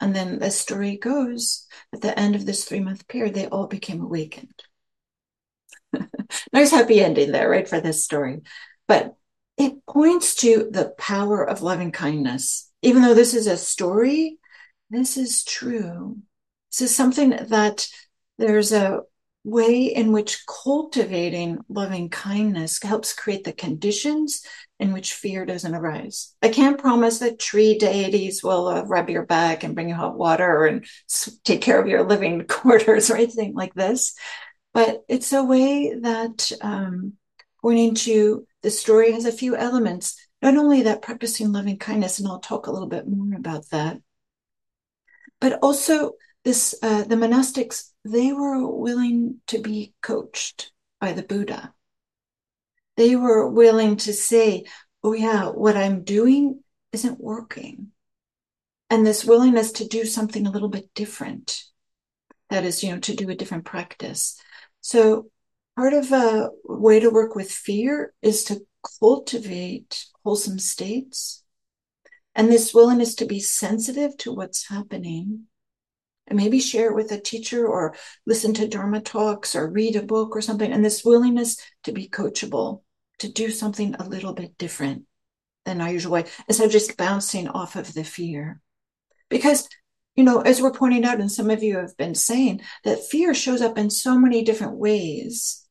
And then the story goes, at the end of this three month period, they all became awakened. nice happy ending there, right, for this story. But it points to the power of loving kindness. Even though this is a story, this is true This is something that there's a way in which cultivating loving kindness helps create the conditions in which fear doesn't arise. I can't promise that tree deities will uh, rub your back and bring you hot water and take care of your living quarters or anything like this. But it's a way that um, pointing to the story has a few elements. Not only that practicing loving kindness, and I'll talk a little bit more about that, but also this uh, the monastics they were willing to be coached by the Buddha they were willing to say, oh, yeah, what I'm doing isn't working. And this willingness to do something a little bit different. That is, you know, to do a different practice. So part of a way to work with fear is to cultivate wholesome states and this willingness to be sensitive to what's happening and maybe share it with a teacher or listen to Dharma talks or read a book or something. And this willingness to be coachable to do something a little bit different than our usual way instead of just bouncing off of the fear. Because, you know, as we're pointing out, and some of you have been saying, that fear shows up in so many different ways.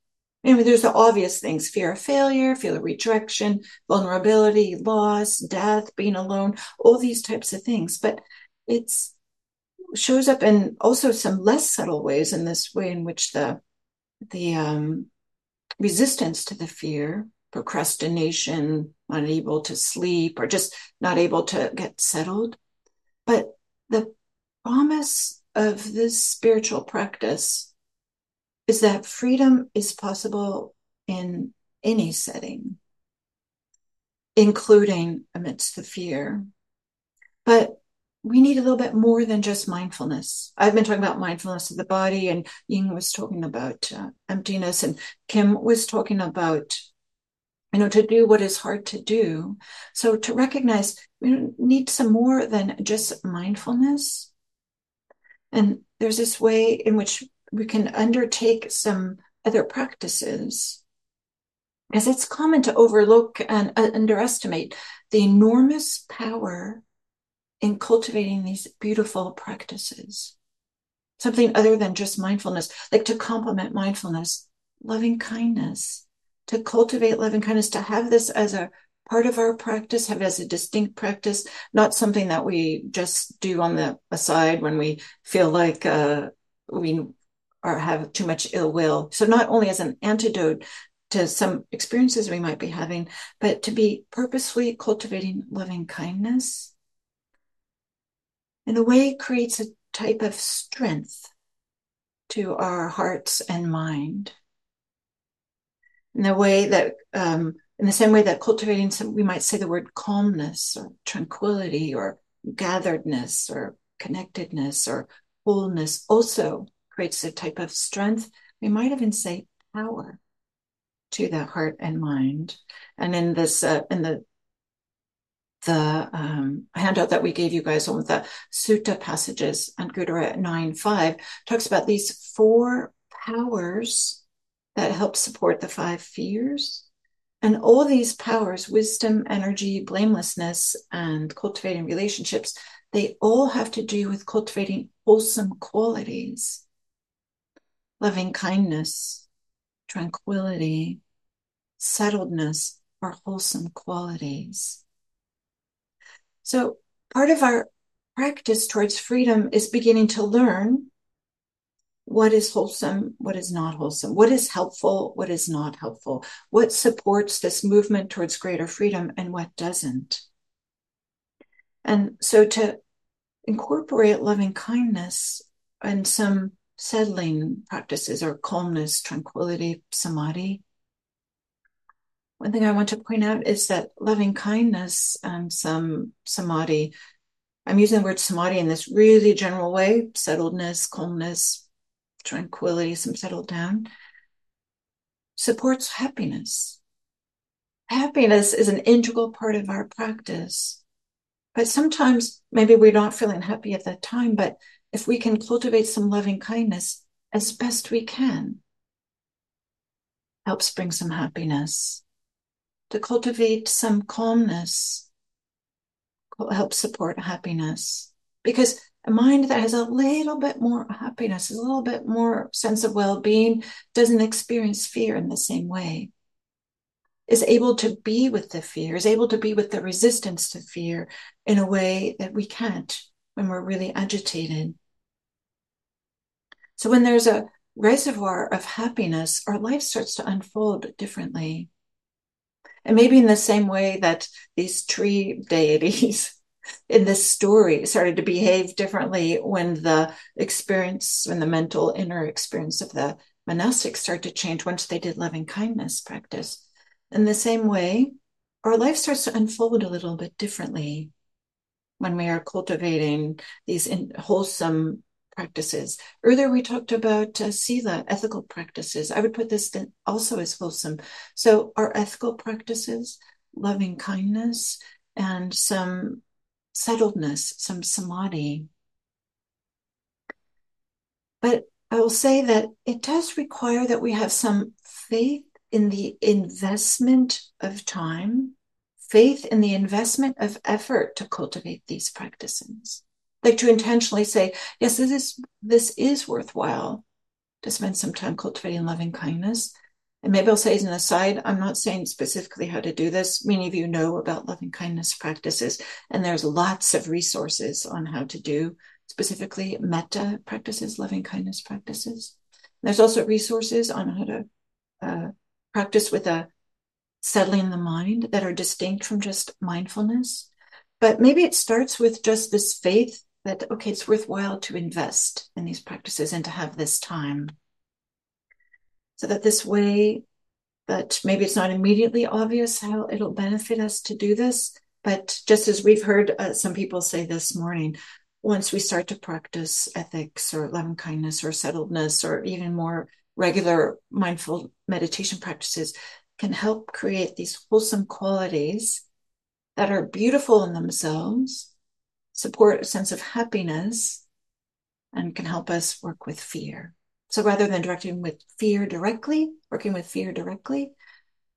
I mean, there's the obvious things fear of failure, fear of rejection, vulnerability, loss, death, being alone, all these types of things. But it's shows up in also some less subtle ways in this way in which the the um, resistance to the fear procrastination, unable to sleep, or just not able to get settled. But promise of this spiritual practice is that freedom is possible in any setting, including amidst the fear. But we need a little bit more than just mindfulness. I've been talking about mindfulness of the body, and Ying was talking about uh, emptiness, and Kim was talking about you know, to do what is hard to do. So to recognize we need some more than just mindfulness. And there's this way in which we can undertake some other practices. As it's common to overlook and uh, underestimate the enormous power in cultivating these beautiful practices. Something other than just mindfulness, like to complement mindfulness, loving kindness, to cultivate loving kindness, to have this as a part of our practice, have it as a distinct practice, not something that we just do on the aside when we feel like uh, we are have too much ill will. So not only as an antidote to some experiences we might be having, but to be purposefully cultivating loving kindness in a way creates a type of strength to our hearts and mind in the way that um, in the same way that cultivating some we might say the word calmness or tranquility or gatheredness or connectedness or wholeness also creates a type of strength we might even say power to the heart and mind and in this uh, in the the um, handout that we gave you guys on the sutta passages on Anguttara 9 5 talks about these four powers that help support the five fears. And all these powers, wisdom, energy, blamelessness, and cultivating relationships, they all have to do with cultivating wholesome qualities loving kindness, tranquility, settledness are wholesome qualities. So, part of our practice towards freedom is beginning to learn what is wholesome, what is not wholesome, what is helpful, what is not helpful, what supports this movement towards greater freedom and what doesn't. And so to incorporate loving kindness and some settling practices or calmness, tranquility, samadhi. One thing I want to point out is that loving kindness and some samadhi, I'm using the word samadhi in this really general way, settledness, calmness, tranquility, some settled down, supports happiness. Happiness is an integral part of our practice. But sometimes maybe we're not feeling happy at that time, but if we can cultivate some loving kindness as best we can, helps bring some happiness. To cultivate some calmness helps support happiness. Because A mind that has a little bit more happiness, a little bit more sense of well being, doesn't experience fear in the same way, is able to be with the fear, is able to be with the resistance to fear in a way that we can't when we're really agitated. So when there's a reservoir of happiness, our life starts to unfold differently. And maybe in the same way that these tree deities in this story started to behave differently when the experience, when the mental inner experience of the monastics started to change once they did loving kindness practice. In the same way, our life starts to unfold a little bit differently when we are cultivating these wholesome practices. Earlier, we talked about uh, sila, ethical practices. I would put this also as wholesome. So, our ethical practices, loving kindness, and some settledness, some samadhi. But I will say that it does require that we have some faith in the investment of time, faith in the investment of effort to cultivate these practices. Like to intentionally say, yes, this is this is worthwhile to spend some time cultivating loving kindness. And maybe I'll say as an aside, I'm not saying specifically how to do this. Many of you know about loving kindness practices, and there's lots of resources on how to do specifically metta practices, loving kindness practices. There's also resources on how to uh, practice with a settling the mind that are distinct from just mindfulness. But maybe it starts with just this faith that, okay, it's worthwhile to invest in these practices and to have this time so that this way that maybe it's not immediately obvious how it'll benefit us to do this. But just as we've heard uh, some people say this morning once we start to practice ethics or loving kindness or settledness or even more regular mindful meditation practices can help create these wholesome qualities that are beautiful in themselves support a sense of happiness and can help us work with fear so rather than directing with fear directly, working with fear directly,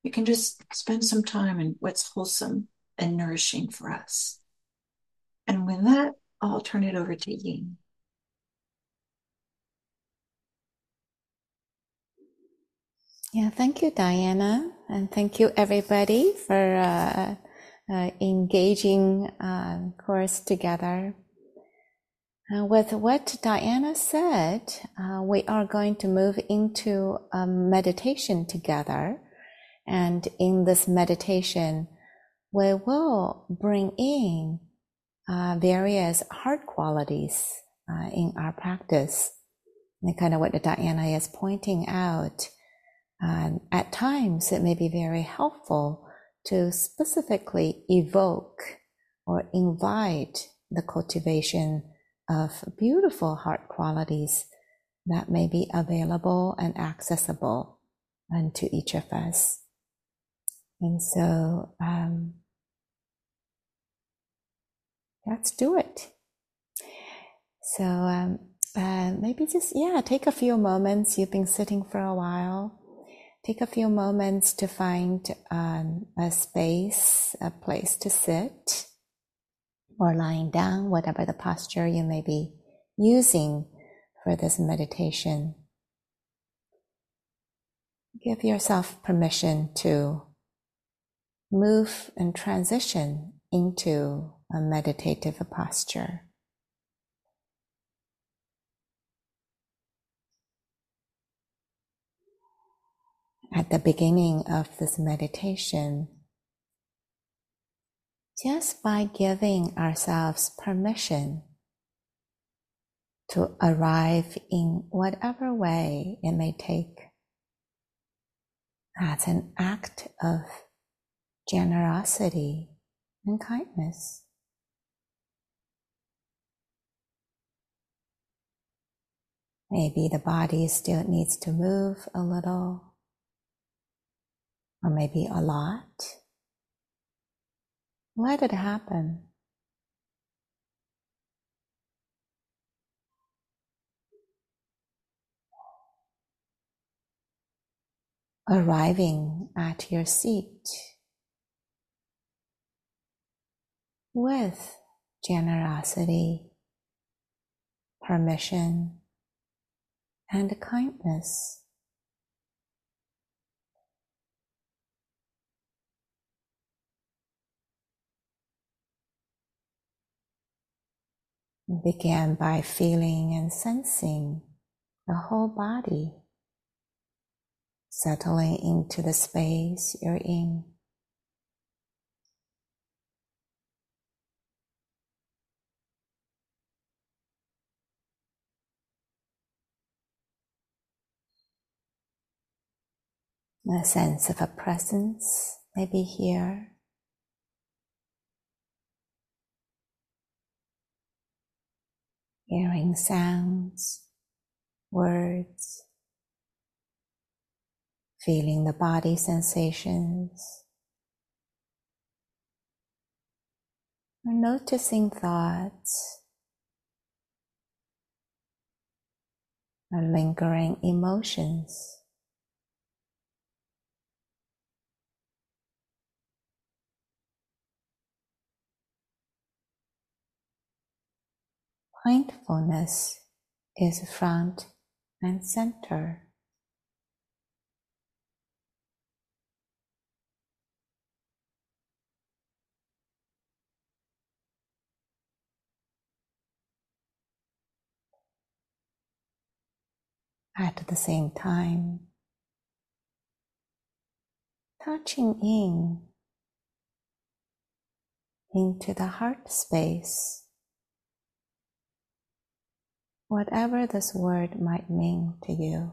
you can just spend some time in what's wholesome and nourishing for us. And with that, I'll turn it over to Ying. Yeah, thank you, Diana, and thank you everybody for uh, uh, engaging uh, course together. Uh, with what Diana said, uh, we are going to move into a meditation together. And in this meditation, we will bring in uh, various heart qualities uh, in our practice. And kind of what Diana is pointing out. at times, it may be very helpful to specifically evoke or invite the cultivation of beautiful heart qualities that may be available and accessible unto each of us. And so, um, let's do it. So, um, uh, maybe just, yeah, take a few moments. You've been sitting for a while. Take a few moments to find um, a space, a place to sit or lying down, whatever the posture you may be using for this meditation. Give yourself permission to move and transition into a meditative posture. At the beginning of this meditation, just by giving ourselves permission to arrive in whatever way it may take. That's an act of generosity and kindness. Maybe the body still needs to move a little, or maybe a lot. Let it happen. Arriving at your seat with generosity permission and kindness. Begin by feeling and sensing the whole body settling into the space you're in. A sense of a presence maybe here. Hearing sounds, words, feeling the body sensations, or noticing thoughts or lingering emotions. Mindfulness is front and center. At the same time, touching in into the heart space whatever this word might mean to you.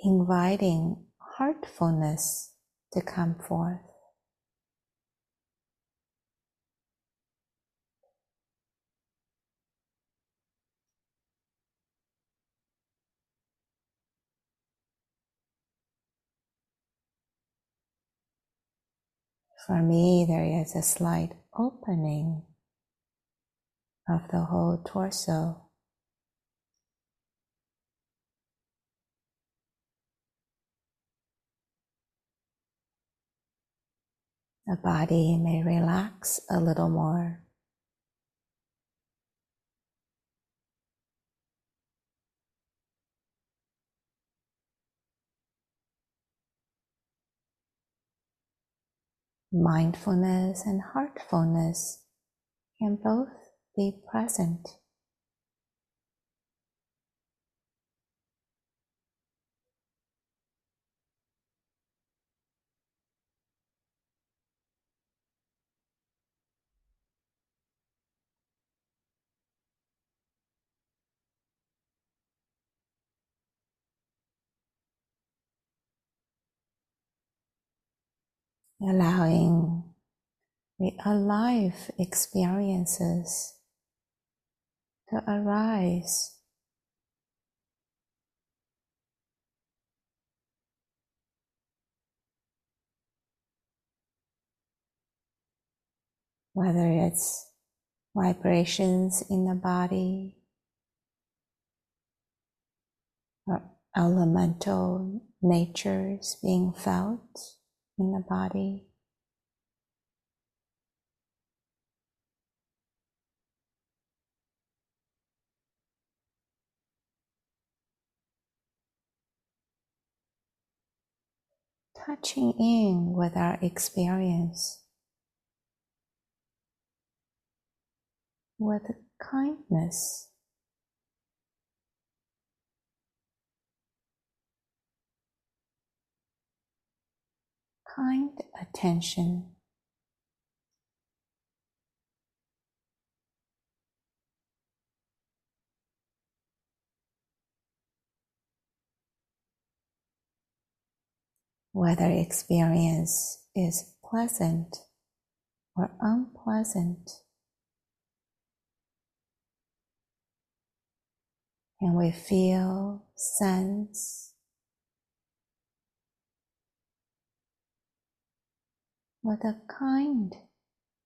Inviting heartfulness to come forth. For me, there is a slight opening of the whole torso. The body may relax a little more. Mindfulness and heartfulness can both be present. Allowing the alive experiences to arise. Whether it's vibrations in the body or elemental natures being felt in the body. Touching in with our experience with kindness. Kind attention. Whether experience is pleasant or unpleasant. And we feel, sense, with a kind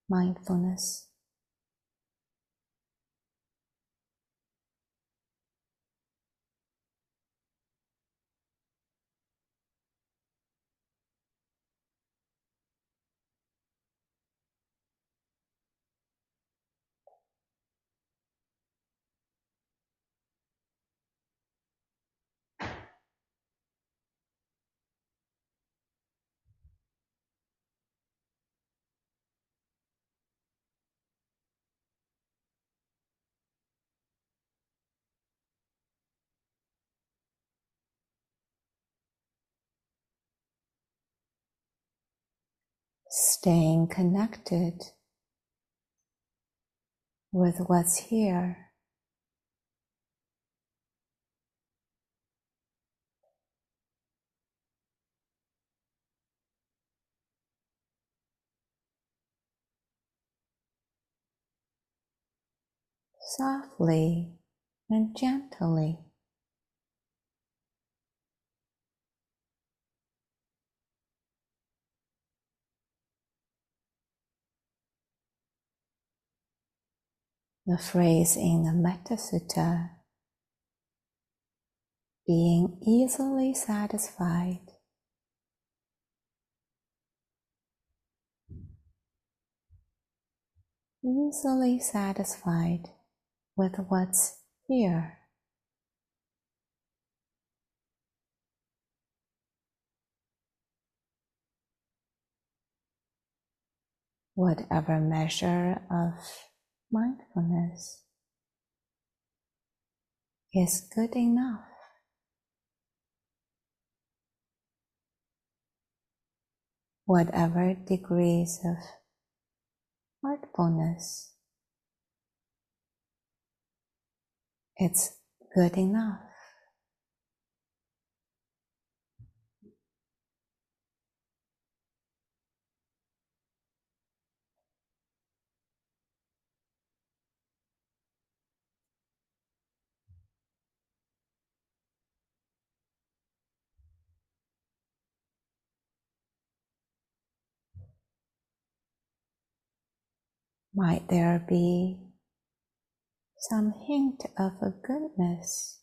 mindfulness. Staying connected with what's here. Softly and gently. The phrase in the Metta Sutta being easily satisfied. Easily satisfied with what's here. Whatever measure of mindfulness is good enough. Whatever degrees of heartfulness, it's good enough. Might there be some hint of a goodness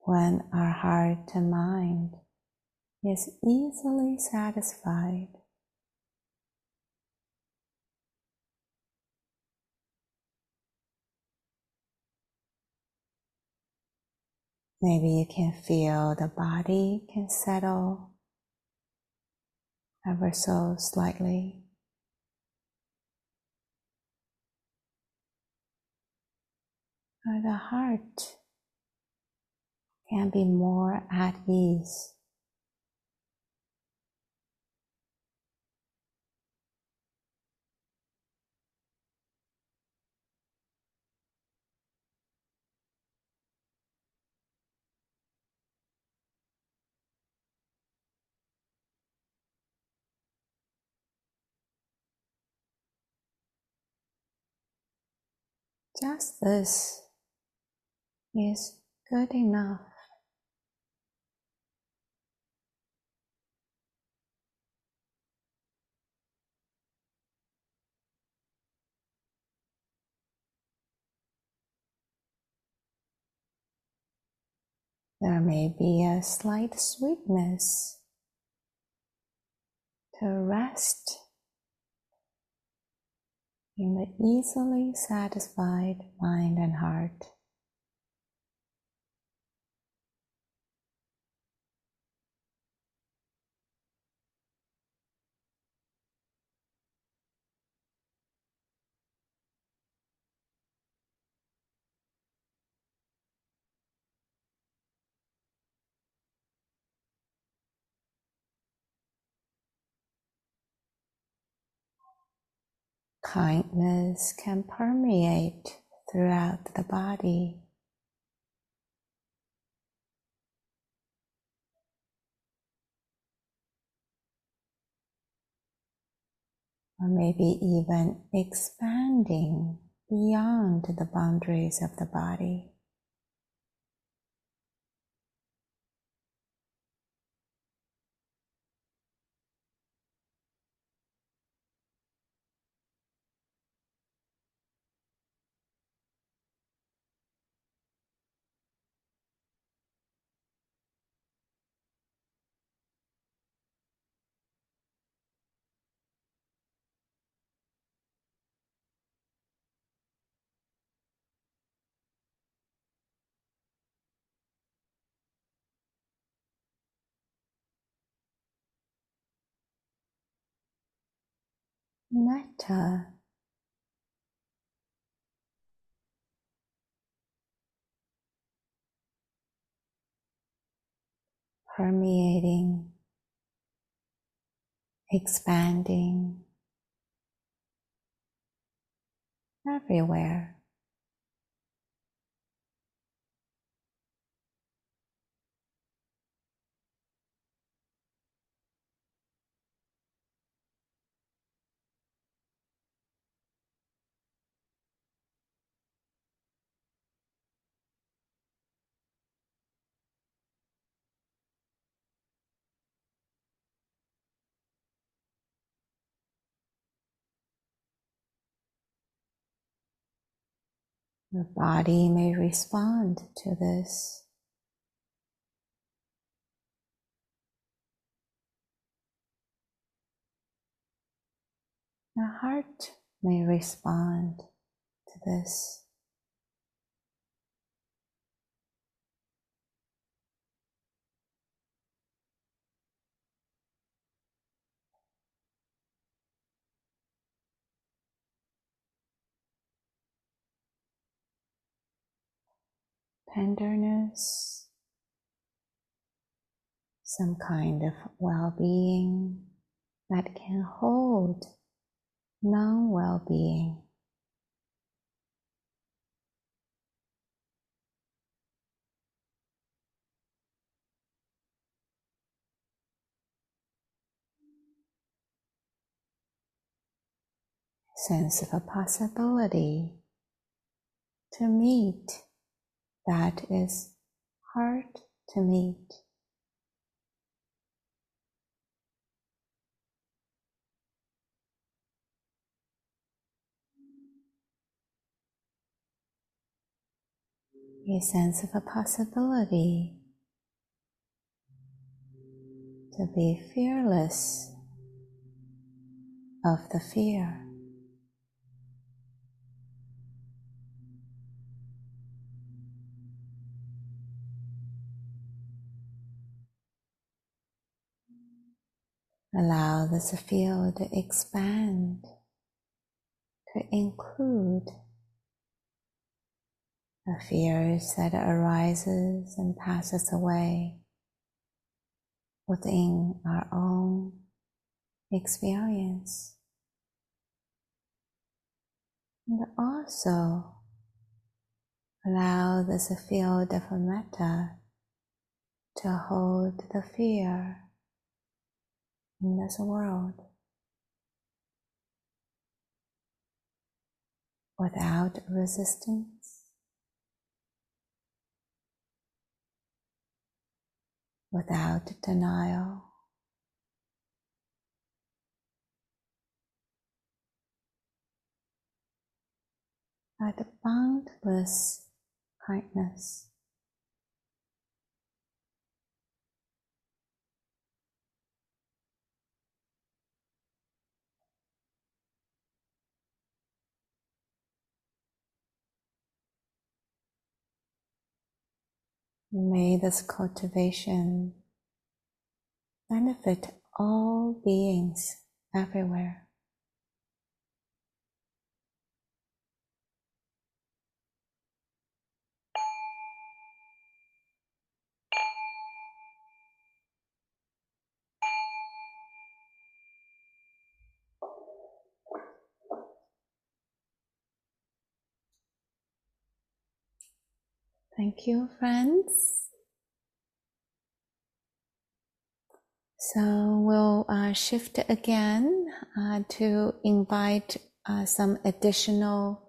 when our heart and mind is easily satisfied? Maybe you can feel the body can settle ever so slightly. Or the heart can be more at ease. Just this is good enough. There may be a slight sweetness to rest in the easily satisfied mind and heart. Kindness can permeate throughout the body. Or maybe even expanding beyond the boundaries of the body. Metta permeating. Expanding. Everywhere. The body may respond to this. The heart may respond to this. Tenderness, some kind of well being that can hold non well being. Sense of a possibility to meet that is hard to meet. A sense of a possibility to be fearless of the fear. Allow this field to expand, to include the fears that arises and passes away within our own experience. And also allow this field of metta to hold the fear in this world without resistance, without denial. By the boundless kindness. May this cultivation benefit all beings everywhere. Thank you, friends. So we'll uh, shift again uh, to invite uh, some additional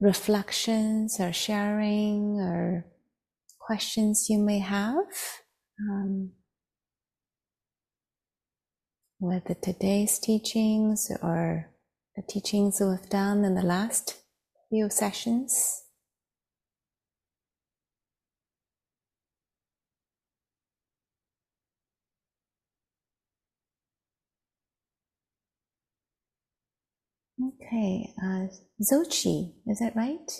reflections or sharing or questions you may have um, with today's teachings or the teachings we've done in the last few sessions. Okay, uh, Zochi, is that right?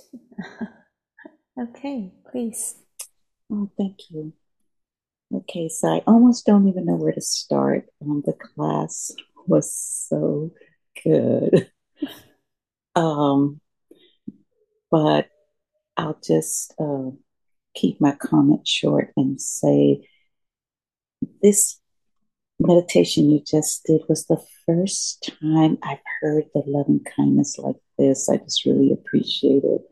okay, please. Oh, thank you. Okay, so I almost don't even know where to start. Um, the class was so good. um, but I'll just uh, keep my comment short and say this meditation you just did was the first time I've heard the loving kindness like this. I just really appreciate it.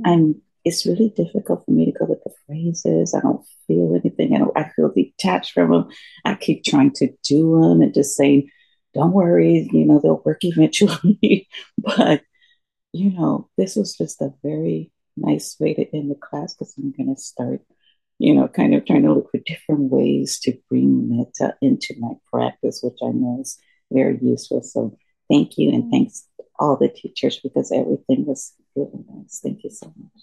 Mm. And it's really difficult for me to go with the phrases. I don't feel anything. I, don't, I feel detached from them. I keep trying to do them and just saying, don't worry, you know, they'll work eventually. but, you know, this was just a very nice way to end the class because I'm going to start you know, kind of trying to look for different ways to bring metta into my practice, which I know is very useful. So thank you. And thanks all the teachers because everything was really nice. Thank you so much.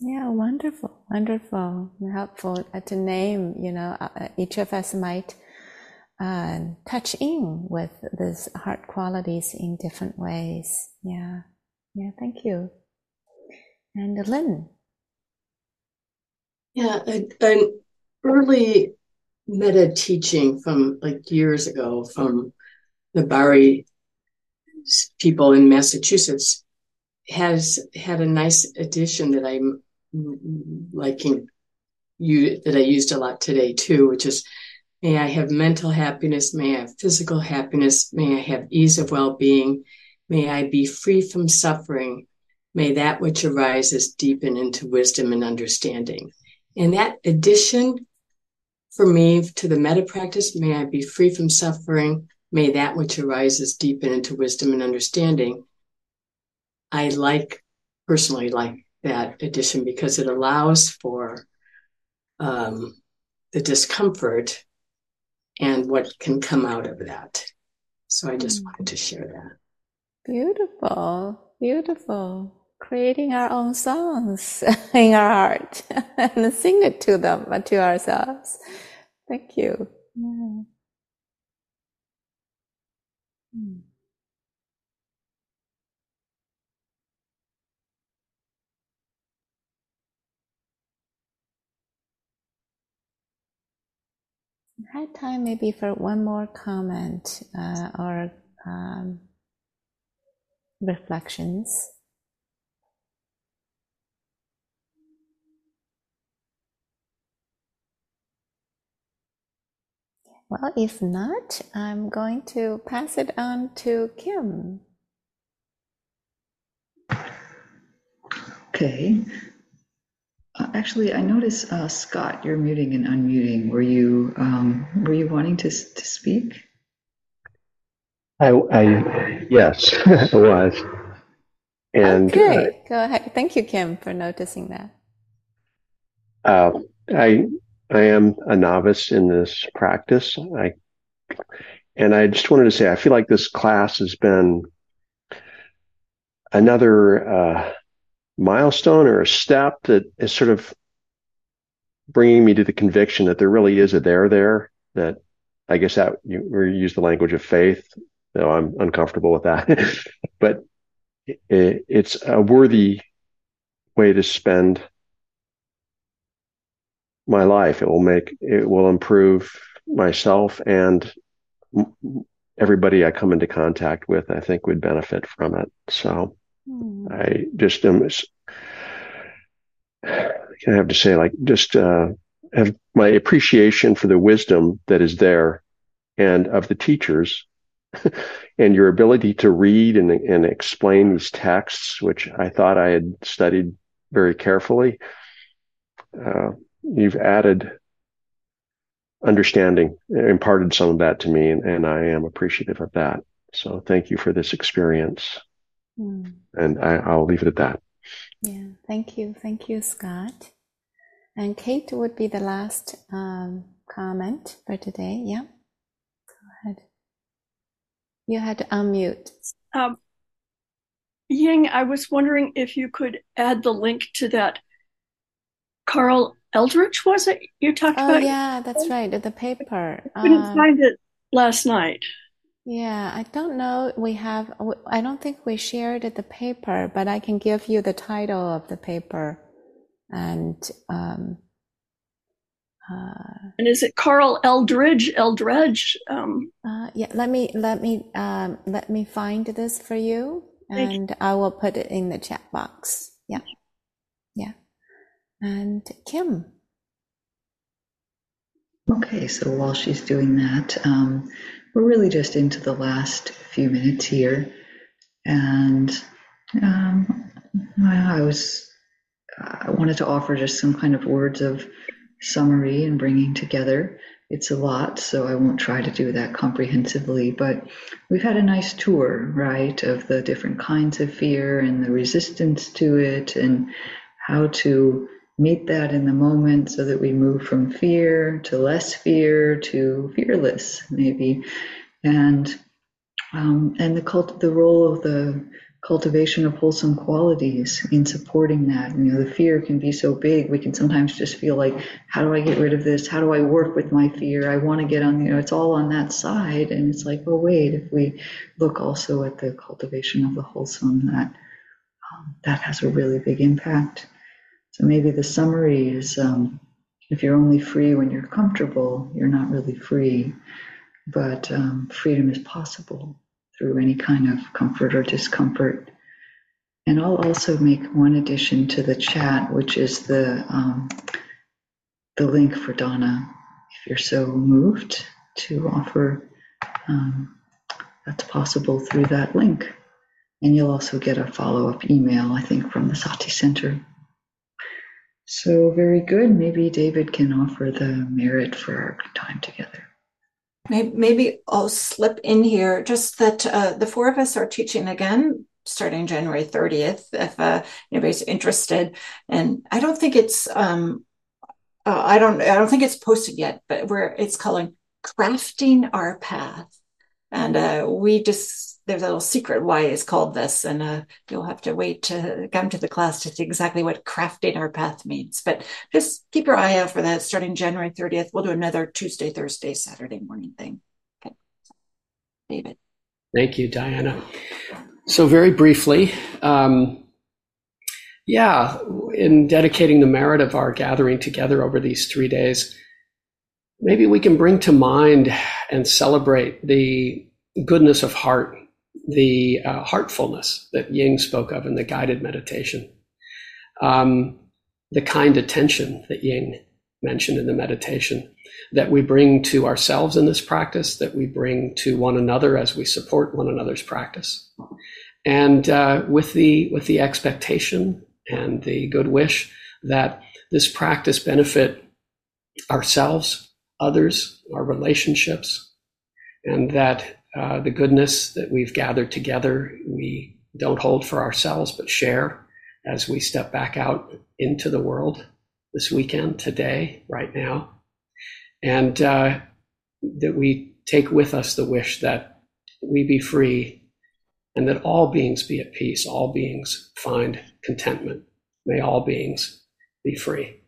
Yeah, wonderful, wonderful, helpful uh, to name. You know, uh, uh, each of us might uh, touch in with these heart qualities in different ways. Yeah, yeah. Thank you. And Lynn. Yeah, an early metta teaching from like years ago from the Barre people in Massachusetts has had a nice addition that I'm liking you that I used a lot today too, which is may I have mental happiness, may I have physical happiness, may I have ease of well-being, may I be free from suffering, may that which arises deepen into wisdom and understanding. And that addition for me to the metta practice, may I be free from suffering, may that which arises deepen into wisdom and understanding. I like, personally like that addition because it allows for um, the discomfort and what can come out of that. So I just mm. wanted to share that. Beautiful, beautiful creating our own songs in our heart and sing it to them but to ourselves. Thank you. Yeah. Hmm. had time maybe for one more comment uh, or um, reflections. Well, if not, I'm going to pass it on to Kim. Okay. Uh, actually, I noticed uh, Scott, you're muting and unmuting. Were you um, were you wanting to to speak? I, I yes, I was. And okay, uh, go ahead. Thank you, Kim, for noticing that. Uh, I I am a novice in this practice. I and I just wanted to say I feel like this class has been another uh, milestone or a step that is sort of bringing me to the conviction that there really is a there there. That I guess that you use the language of faith, though I'm uncomfortable with that. but it, it's a worthy way to spend my life. It will make it will improve myself and everybody I come into contact with. I think would benefit from it. So mm. I just am. I have to say, like, just uh, have my appreciation for the wisdom that is there, and of the teachers, and your ability to read and and explain these texts, which I thought I had studied very carefully. Uh, you've added understanding, imparted some of that to me, and, and I am appreciative of that. So thank you for this experience. Mm. And I, will leave it at that. Yeah, thank you. Thank you, Scott. And Kate would be the last um, comment for today. Yeah. Go ahead. You had to unmute. Um, Ying, I was wondering if you could add the link to that Carl Eldredge, was it you talked oh, about? yeah, that's right. The paper. I couldn't um, find it last night. Yeah, I don't know. We have. I don't think we shared the paper, but I can give you the title of the paper, and um, uh, and is it Carl Eldridge? Eldridge? Um, uh, yeah. Let me let me um, let me find this for you, and you. I will put it in the chat box. Yeah. And Kim. Okay, so while she's doing that, um, we're really just into the last few minutes here. And um, I was, I wanted to offer just some kind of words of summary and bringing together. It's a lot, so I won't try to do that comprehensively, but we've had a nice tour, right, of the different kinds of fear and the resistance to it and how to meet that in the moment so that we move from fear to less fear to fearless, maybe. And um, and the cult, the role of the cultivation of wholesome qualities in supporting that. You know, the fear can be so big. We can sometimes just feel like, how do I get rid of this? How do I work with my fear? I want to get on, you know, it's all on that side. And it's like, oh wait, if we look also at the cultivation of the wholesome, that um, that has a really big impact. So maybe the summary is um, if you're only free when you're comfortable, you're not really free. But um, freedom is possible through any kind of comfort or discomfort. And I'll also make one addition to the chat, which is the um, the link for dana, if you're so moved to offer. Um, that's possible through that link. And you'll also get a follow up email, I think, from the Sati Center. So, very good. Maybe David can offer the merit for our time together. Maybe I'll slip in here just that uh, the four of us are teaching again starting January 30th, if uh, anybody's interested. And I don't think it's, um, uh, I don't, I don't think it's posted yet, but where it's calling crafting our path. And uh, we just, there's a little secret why it's called this. And uh, you'll have to wait to come to the class to see exactly what crafting our path means. But just keep your eye out for that starting January 30th. We'll do another Tuesday, Thursday, Saturday morning thing. Okay. David. Thank you, Diana. So, very briefly, um, yeah, in dedicating the merit of our gathering together over these three days, maybe we can bring to mind and celebrate the goodness of heart, the uh, heartfulness that Ying spoke of in the guided meditation, um, the kind attention that Ying mentioned in the meditation that we bring to ourselves in this practice, that we bring to one another as we support one another's practice, and uh, with the with the expectation and the good wish that this practice benefit ourselves others, our relationships, and that uh, the goodness that we've gathered together, we don't hold for ourselves, but share as we step back out into the world this weekend, today, right now. And uh, that we take with us the wish that we be free and that all beings be at peace, all beings find contentment. May all beings be free.